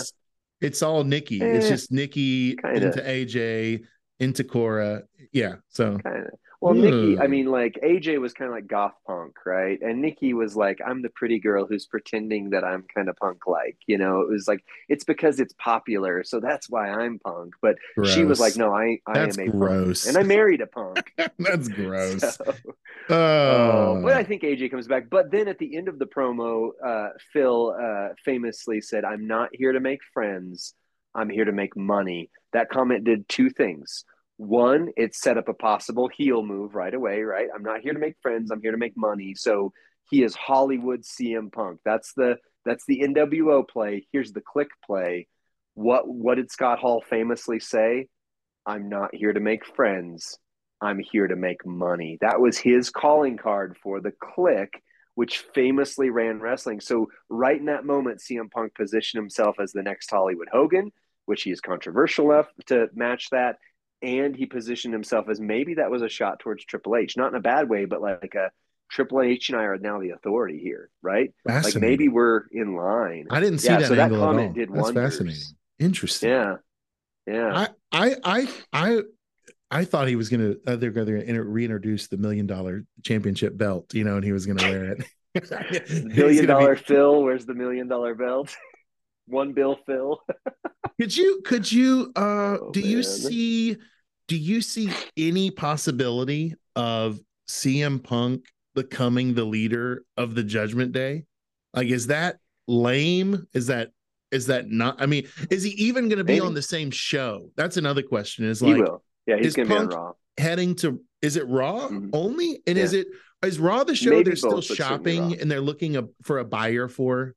Yeah. It's all Nikki. Eh, it's just Nikki kinda. into AJ into Cora. Yeah. So kind Well, Nikki, I mean, like AJ was kind of like goth punk, right? And Nikki was like, I'm the pretty girl who's pretending that I'm kind of punk like. You know, it was like, it's because it's popular. So that's why I'm punk. But gross. she was like, no, I, I that's am a gross. punk. And I married a punk. that's gross. So, oh. but I think AJ comes back. But then at the end of the promo, uh, Phil uh, famously said, I'm not here to make friends. I'm here to make money. That comment did two things. One, it set up a possible heel move right away, right? I'm not here to make friends, I'm here to make money. So he is Hollywood CM Punk. That's the that's the NWO play. Here's the Kliq play. What what did Scott Hall famously say? I'm not here to make friends. I'm here to make money. That was his calling card for the Kliq which famously ran wrestling. So right in that moment, CM Punk positioned himself as the next Hollywood Hogan, which he is controversial enough to match that and he positioned himself as maybe that was a shot towards Triple H, not in a bad way, but like a Triple H and I are now the authority here, right? Like maybe we're in line. I didn't see yeah, that so angle that comment at all. Did That's wonders. fascinating. Interesting. Yeah, yeah. I, I, I, I, thought he was gonna uh, they're gonna reintroduce the million dollar championship belt, you know, and he was gonna wear it. million dollar be... Phil, where's the million dollar belt? One bill Phil. could you could you uh oh, do man. you see do you see any possibility of CM Punk becoming the leader of the Judgment Day? Like, is that lame? Is that is that not? I mean, is he even going to be Maybe. on the same show? That's another question. Is like, yeah, he's going to be on Raw. Heading to is it Raw mm-hmm. only? And yeah. is it is Raw the show Maybe they're still shopping and they're looking a, for a buyer for?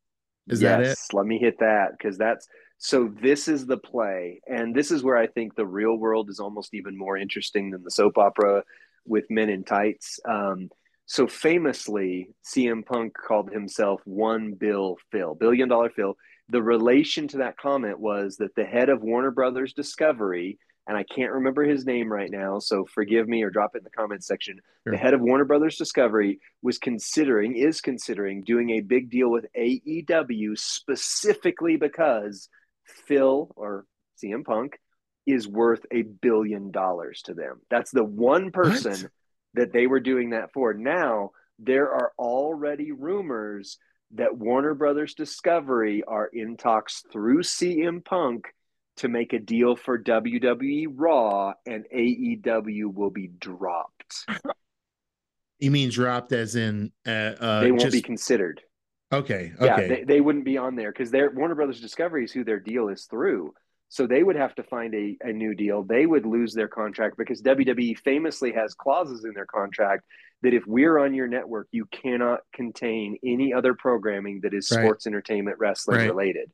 Is yes, that it? Let me hit that because that's so. This is the play, and this is where I think the real world is almost even more interesting than the soap opera with men in tights. Um, so famously, CM Punk called himself One Bill Phil, billion dollar Phil. The relation to that comment was that the head of Warner Brothers Discovery and I can't remember his name right now, so forgive me or drop it in the comments section. Sure. The head of Warner Brothers Discovery was considering, is considering doing a big deal with AEW specifically because Phil or CM Punk is worth a billion dollars to them. That's the one person what? that they were doing that for. Now, there are already rumors that Warner Brothers Discovery are in talks through CM Punk to make a deal for WWE Raw and AEW will be dropped. You mean dropped as in uh, uh, they won't just... be considered? Okay, okay. Yeah, they, they wouldn't be on there because their Warner Brothers Discovery is who their deal is through. So they would have to find a, a new deal. They would lose their contract because WWE famously has clauses in their contract that if we're on your network, you cannot contain any other programming that is right. sports entertainment wrestling right. related.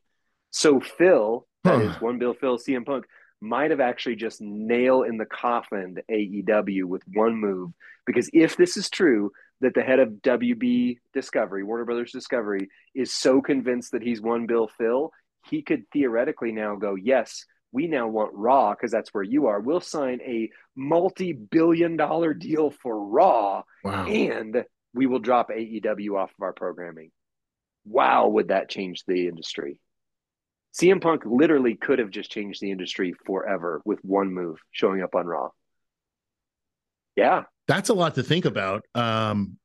So Phil that is one Bill Phil CM Punk might have actually just nail in the coffin the AEW with one move. Because if this is true, that the head of WB Discovery, Warner Brothers Discovery, is so convinced that he's one Bill Phil, he could theoretically now go, yes, we now want Raw because that's where you are. We'll sign a multi billion dollar deal for Raw wow. and we will drop AEW off of our programming. Wow, would that change the industry? CM Punk literally could have just changed the industry forever with one move showing up on Raw. Yeah. That's a lot to think about. Um,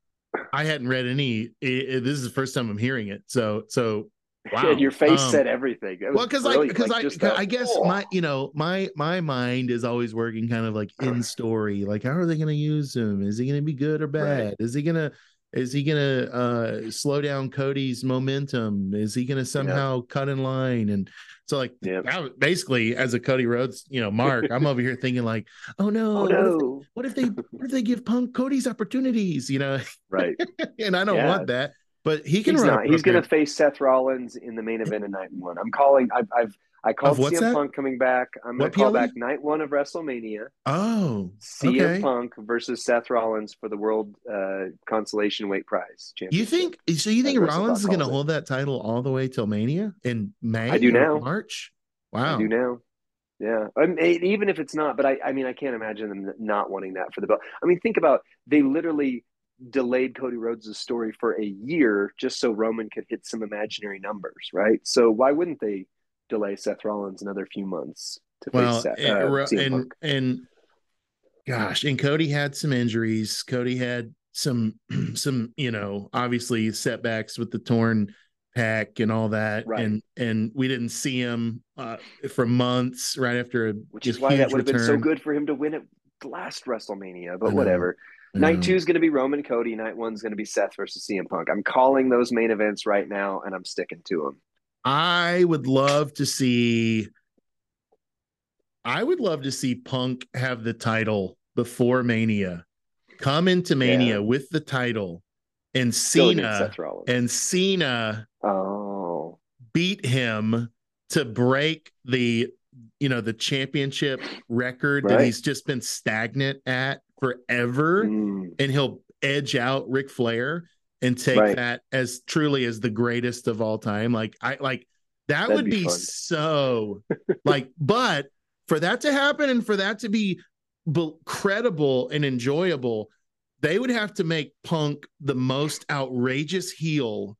I hadn't read any. It, it, this is the first time I'm hearing it. So, so wow. your face um, said everything. Well, because like, because like I, I guess oh. my, you know, my my mind is always working kind of like in story. Like, how are they going to use him? Is he going to be good or bad? Right. Is he going to is he going to uh, slow down Cody's momentum? Is he going to somehow yeah. cut in line? And so, like, yeah. basically, as a Cody Rhodes, you know, Mark, I'm over here thinking like, oh no, oh, no. What, if they, what if they what if they give Punk Cody's opportunities? You know, right? and I don't yeah. want that, but he can. He's not. He's going to face Seth Rollins in the main event of night one. I'm calling. I've, I've I called CM that? Punk coming back. I'm going to call back night one of WrestleMania. Oh, CM okay. Punk versus Seth Rollins for the World uh, Consolation Weight Prize. You think? So you think Rollins is going to hold that title all the way till Mania in May? I do now. March. Wow. I do now. Yeah, I mean, even if it's not, but I, I mean, I can't imagine them not wanting that for the belt. I mean, think about they literally delayed Cody Rhodes' story for a year just so Roman could hit some imaginary numbers, right? So why wouldn't they delay Seth Rollins another few months to well, face Seth, uh, and, and, and gosh, and Cody had some injuries. Cody had some some you know obviously setbacks with the torn pack and all that. Right. and and we didn't see him uh, for months right after a which is why that would have been so good for him to win at last WrestleMania but whatever. Night two is going to be Roman Cody. Night one's going to be Seth versus CM Punk. I'm calling those main events right now and I'm sticking to them I would love to see I would love to see Punk have the title before Mania come into Mania yeah. with the title and Cena and Cena oh. beat him to break the you know the championship record right. that he's just been stagnant at forever mm. and he'll edge out Ric Flair and take right. that as truly as the greatest of all time like I like that That'd would be, be so like but for that to happen and for that to be credible and enjoyable, they would have to make Punk the most outrageous heel.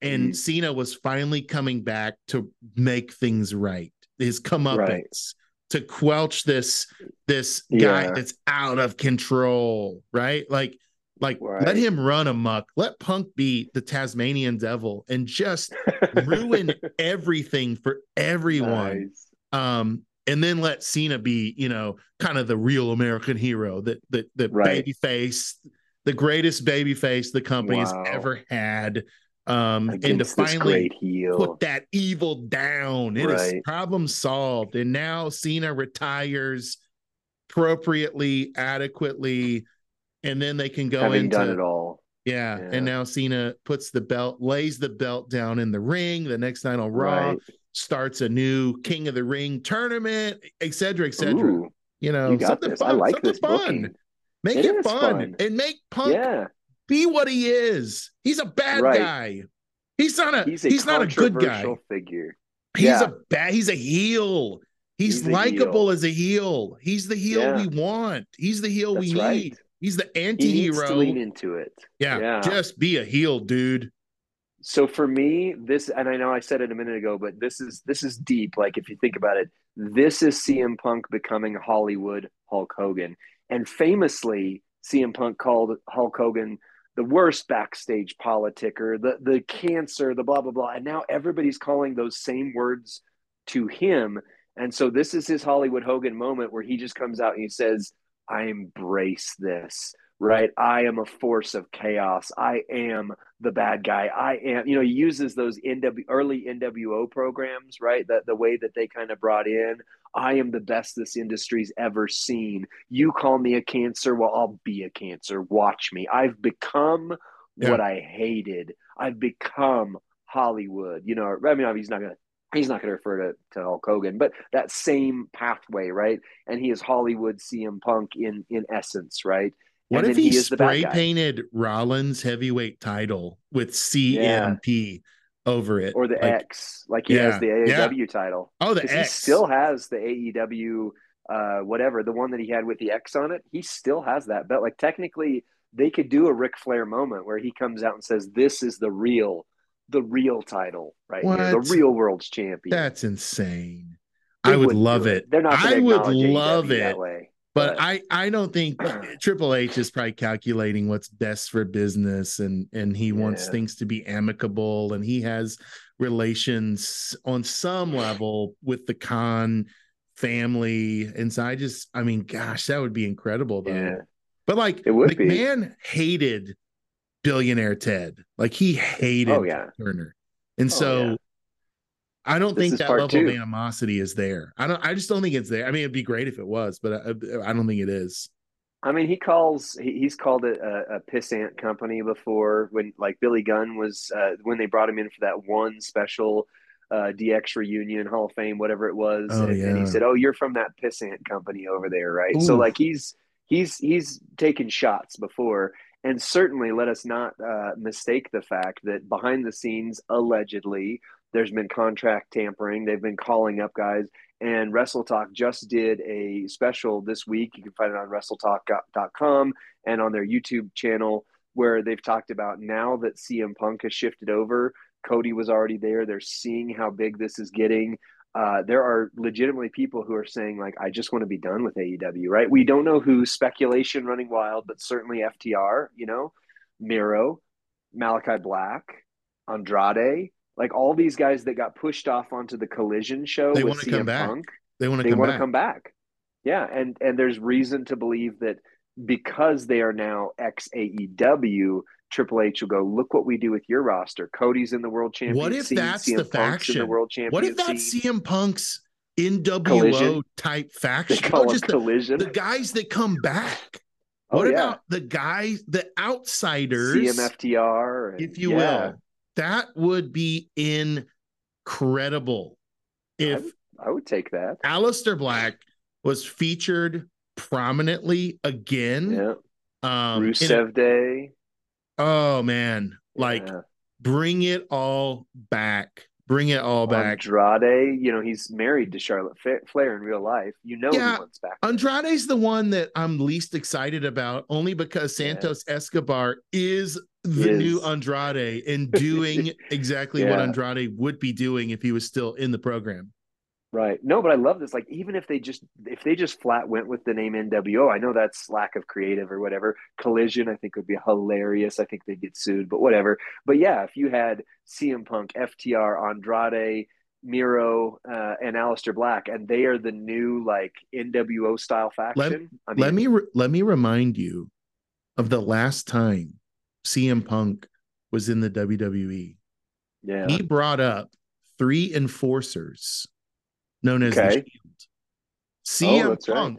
And mm. Cena was finally coming back to make things right. His comeuppance right. to quelch this this guy that's out of control, right? Like, like right. let him run amok. Let Punk be the Tasmanian devil and just ruin everything for everyone. Nice. Um, and then let Cena be, you know, kind of the real American hero that that the right. baby face, the greatest baby face the company wow. has ever had. Um, and to finally put that evil down. it right. is problem solved. And now Cena retires appropriately, adequately, and then they can go Having into done it all. Yeah. yeah. And now Cena puts the belt, lays the belt down in the ring the next night on Raw. Right starts a new King of the Ring tournament, et cetera, et cetera. Ooh, you know, you something this. fun. I like something this fun. Booking. Make it, it fun. fun. and make Punk yeah. be what he is. He's a bad right. guy. He's not a he's, a he's not a good guy. Figure. He's yeah. a bad. He's a heel. He's, he's likable as a heel. He's the heel yeah. we want. He's the heel That's we right. need. He's the anti-hero. He lean into it. Yeah, yeah, just be a heel, dude. So for me this and i know i said it a minute ago but this is this is deep like if you think about it. This is cm punk becoming hollywood hulk hogan. And famously cm punk called hulk hogan the worst backstage politicker the the cancer the blah blah blah. And now everybody's calling those same words to him. And so this is his hollywood hogan moment where he just comes out and he says i embrace this right? I am a force of chaos. I am the bad guy. I am, you know, he uses those NW early NWO programs, right? That the way that they kind of brought in, I am the best this industry's ever seen. You call me a cancer, well, I'll be a cancer. Watch me. I've become yeah. what I hated. I've become Hollywood. You know, I mean, he's not gonna he's not going to refer to, to Hulk Hogan, but that same pathway, right? And he is Hollywood CM Punk in in essence, right? What and if he, he spray painted Rollins heavyweight title with CMP yeah. over it, or the like, X, like he yeah, has the AEW yeah. title? Oh, the X he still has the AEW, uh, whatever the one that he had with the X on it. He still has that belt. Like technically, they could do a Ric Flair moment where he comes out and says, "This is the real, the real title, right what? here, the real world's champion." That's insane. They I would love it. it. They're not. I would love it. But I I don't think Triple H is probably calculating what's best for business and and he yeah. wants things to be amicable and he has relations on some level with the Khan family and so I just I mean gosh that would be incredible though. Yeah. But like it would McMahon be. hated billionaire Ted. Like he hated oh, yeah. Turner. And oh, so yeah. I don't this think that level two. of animosity is there. I don't. I just don't think it's there. I mean, it'd be great if it was, but I, I don't think it is. I mean, he calls he's called it a, a pissant company before when like Billy Gunn was uh, when they brought him in for that one special uh, DX reunion Hall of Fame, whatever it was, oh, and, yeah. and, he said, "Oh, you're from that pissant company over there, right?" Ooh. So like he's he's he's taken shots before, and certainly let us not uh, mistake the fact that behind the scenes, allegedly, there's been contract tampering. They've been calling up guys. And WrestleTalk just did a special this week. You can find it on WrestleTalk.com and on their YouTube channel where they've talked about now that CM Punk has shifted over, Cody was already there. They're seeing how big this is getting. Uh, there are legitimately people who are saying like, I just want to be done with AEW. Right? We don't know who speculation running wild, but certainly FTR. You know, Miro, Malachi Black, Andrade, like all these guys that got pushed off onto the Collision show they with CM Punk. Back. They want to they come want back. to come back. Yeah, and and there's reason to believe that because they are now ex AEW, Triple H will go, look what we do with your roster. Cody's in the world champion. What if that's the faction? The world champion. What if that's CM Punk's NWO collision. type faction? They or just collision. The, the, guys that come back. Oh, what yeah. about the guys, the outsiders? CMFTR, and, if you yeah. will. That would be incredible. If I, I would take that. Aleister Black was featured prominently again. Yeah. Um, Rusev Day. Oh man, like Yeah. bring it all back. Bring it all back. Andrade, you know, he's married to Charlotte Flair in real life. You know Yeah. he wants back. Andrade's the one that I'm least excited about, only because Santos Escobar is the Is. new Andrade and doing exactly what Andrade would be doing if he was still in the program. Right. No, but I love this. Like, even if they just if they just flat went with the name NWO, I know that's lack of creative or whatever. Collision, I think would be hilarious. I think they'd get sued, but whatever. But yeah, if you had CM Punk, FTR, Andrade, Miro, uh, and Aleister Black, and they are the new like NWO style faction. I mean, let me re- let me remind you of the last time CM Punk was in the WWE. yeah, He brought up three enforcers known as Okay. the Shield. CM Oh, that's right. Punk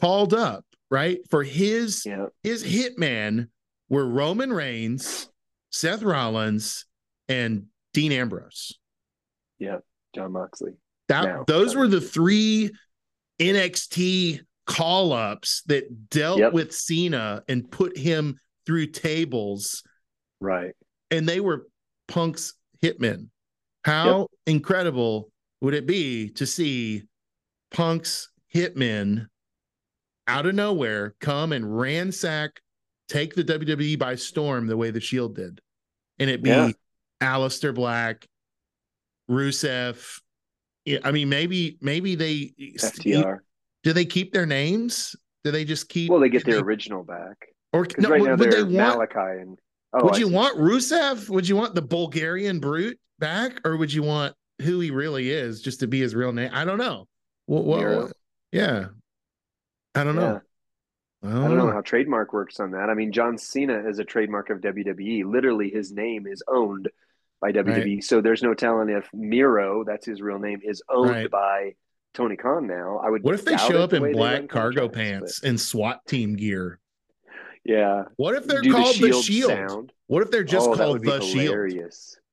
called up right for his yeah, his hitman were Roman Reigns, Seth Rollins, and Dean Ambrose. yeah, Jon Moxley. That Now, those John were the three NXT call ups that dealt Yep. with Cena and put him through tables, Right. and they were Punk's hitmen. How incredible would it be to see Punk's hitmen out of nowhere come and ransack, take the WWE by storm the way the Shield did, and it be Yeah. Aleister Black, Rusev. I mean, maybe maybe they FTR. do they keep their names? Do they just keep? Well, they get their original back or no, right would, now would they they're want? Malachi and. Oh, would I you see. want Rusev? Would you want the Bulgarian brute back, or would you want who he really is just to be his real name? I don't know. What? what, what- yeah, I don't Yeah. know. I don't, I don't know how trademark works on that. I mean, John Cena is a trademark of WWE. Literally, his name is owned by WWE. So there's no telling if Miro, that's his real name, is owned Right. by Tony Khan now. I would. What if they show up the in black cargo pants and SWAT team gear? Yeah. What if they're Do called the Shield Shield? sound. What if they're just oh, called the Shield?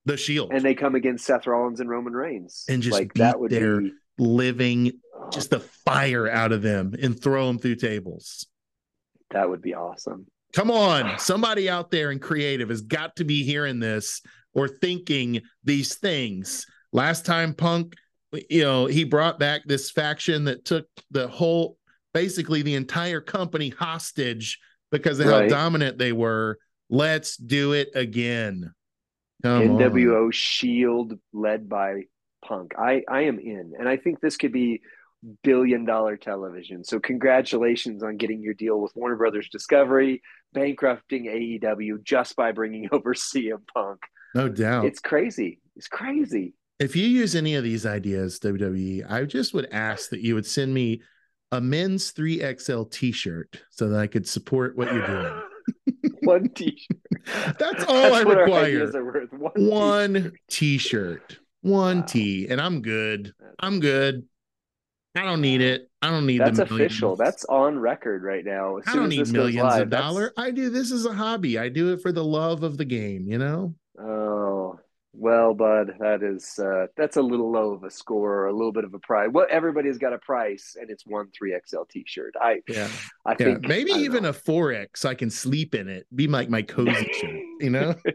The Shield, And they come against Seth Rollins and Roman Reigns. And just like beat that would their- be living just the fire out of them and throw them through tables. that would be awesome. Come on, somebody out there in creative has got to be hearing this or thinking these things. Last time Punk, you know, he brought back this faction that took the whole, basically the entire company hostage because of how dominant they were. Let's do it again. Come on. NWO Shield led by Punk. I I am in, and I think this could be billion dollar television. So congratulations on getting your deal with Warner Brothers Discovery, bankrupting AEW just by bringing over CM Punk. No doubt. It's crazy. It's crazy. if you use any of these ideas, WWE, I just would ask that you would send me a men's 3XL t shirt so that I could support what you're doing. One t-shirt. That's all I what our require. ideas are worth. One, One t shirt, one Wow. T, and I'm good. I'm good. I don't need it. I don't need That's official. That's on record right now. As I don't need this millions live, of dollars. I do this as a hobby. I do it for the love of the game, you know? Oh, well, bud, that is uh that's a little low of a score a little bit of a price. Well, everybody's got a price and it's one 3XL t-shirt. I Yeah. I Yeah. think Maybe I even know. a 4X so I can sleep in it. Be like my cozy shirt, you know?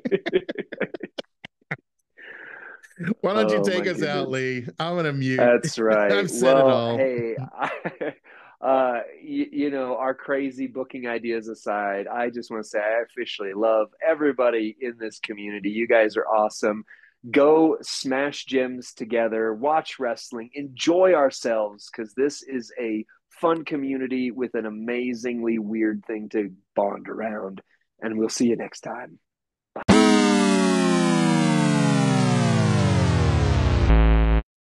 Why don't you Oh, take my us out. Lee? I'm gonna mute. That's right. I've said it all. hey, I, uh, you, you know, our crazy booking ideas aside, I just want to say I officially love everybody in this community. You guys are awesome. Go smash gyms together, watch wrestling, enjoy ourselves because this is a fun community with an amazingly weird thing to bond around. And we'll see you next time.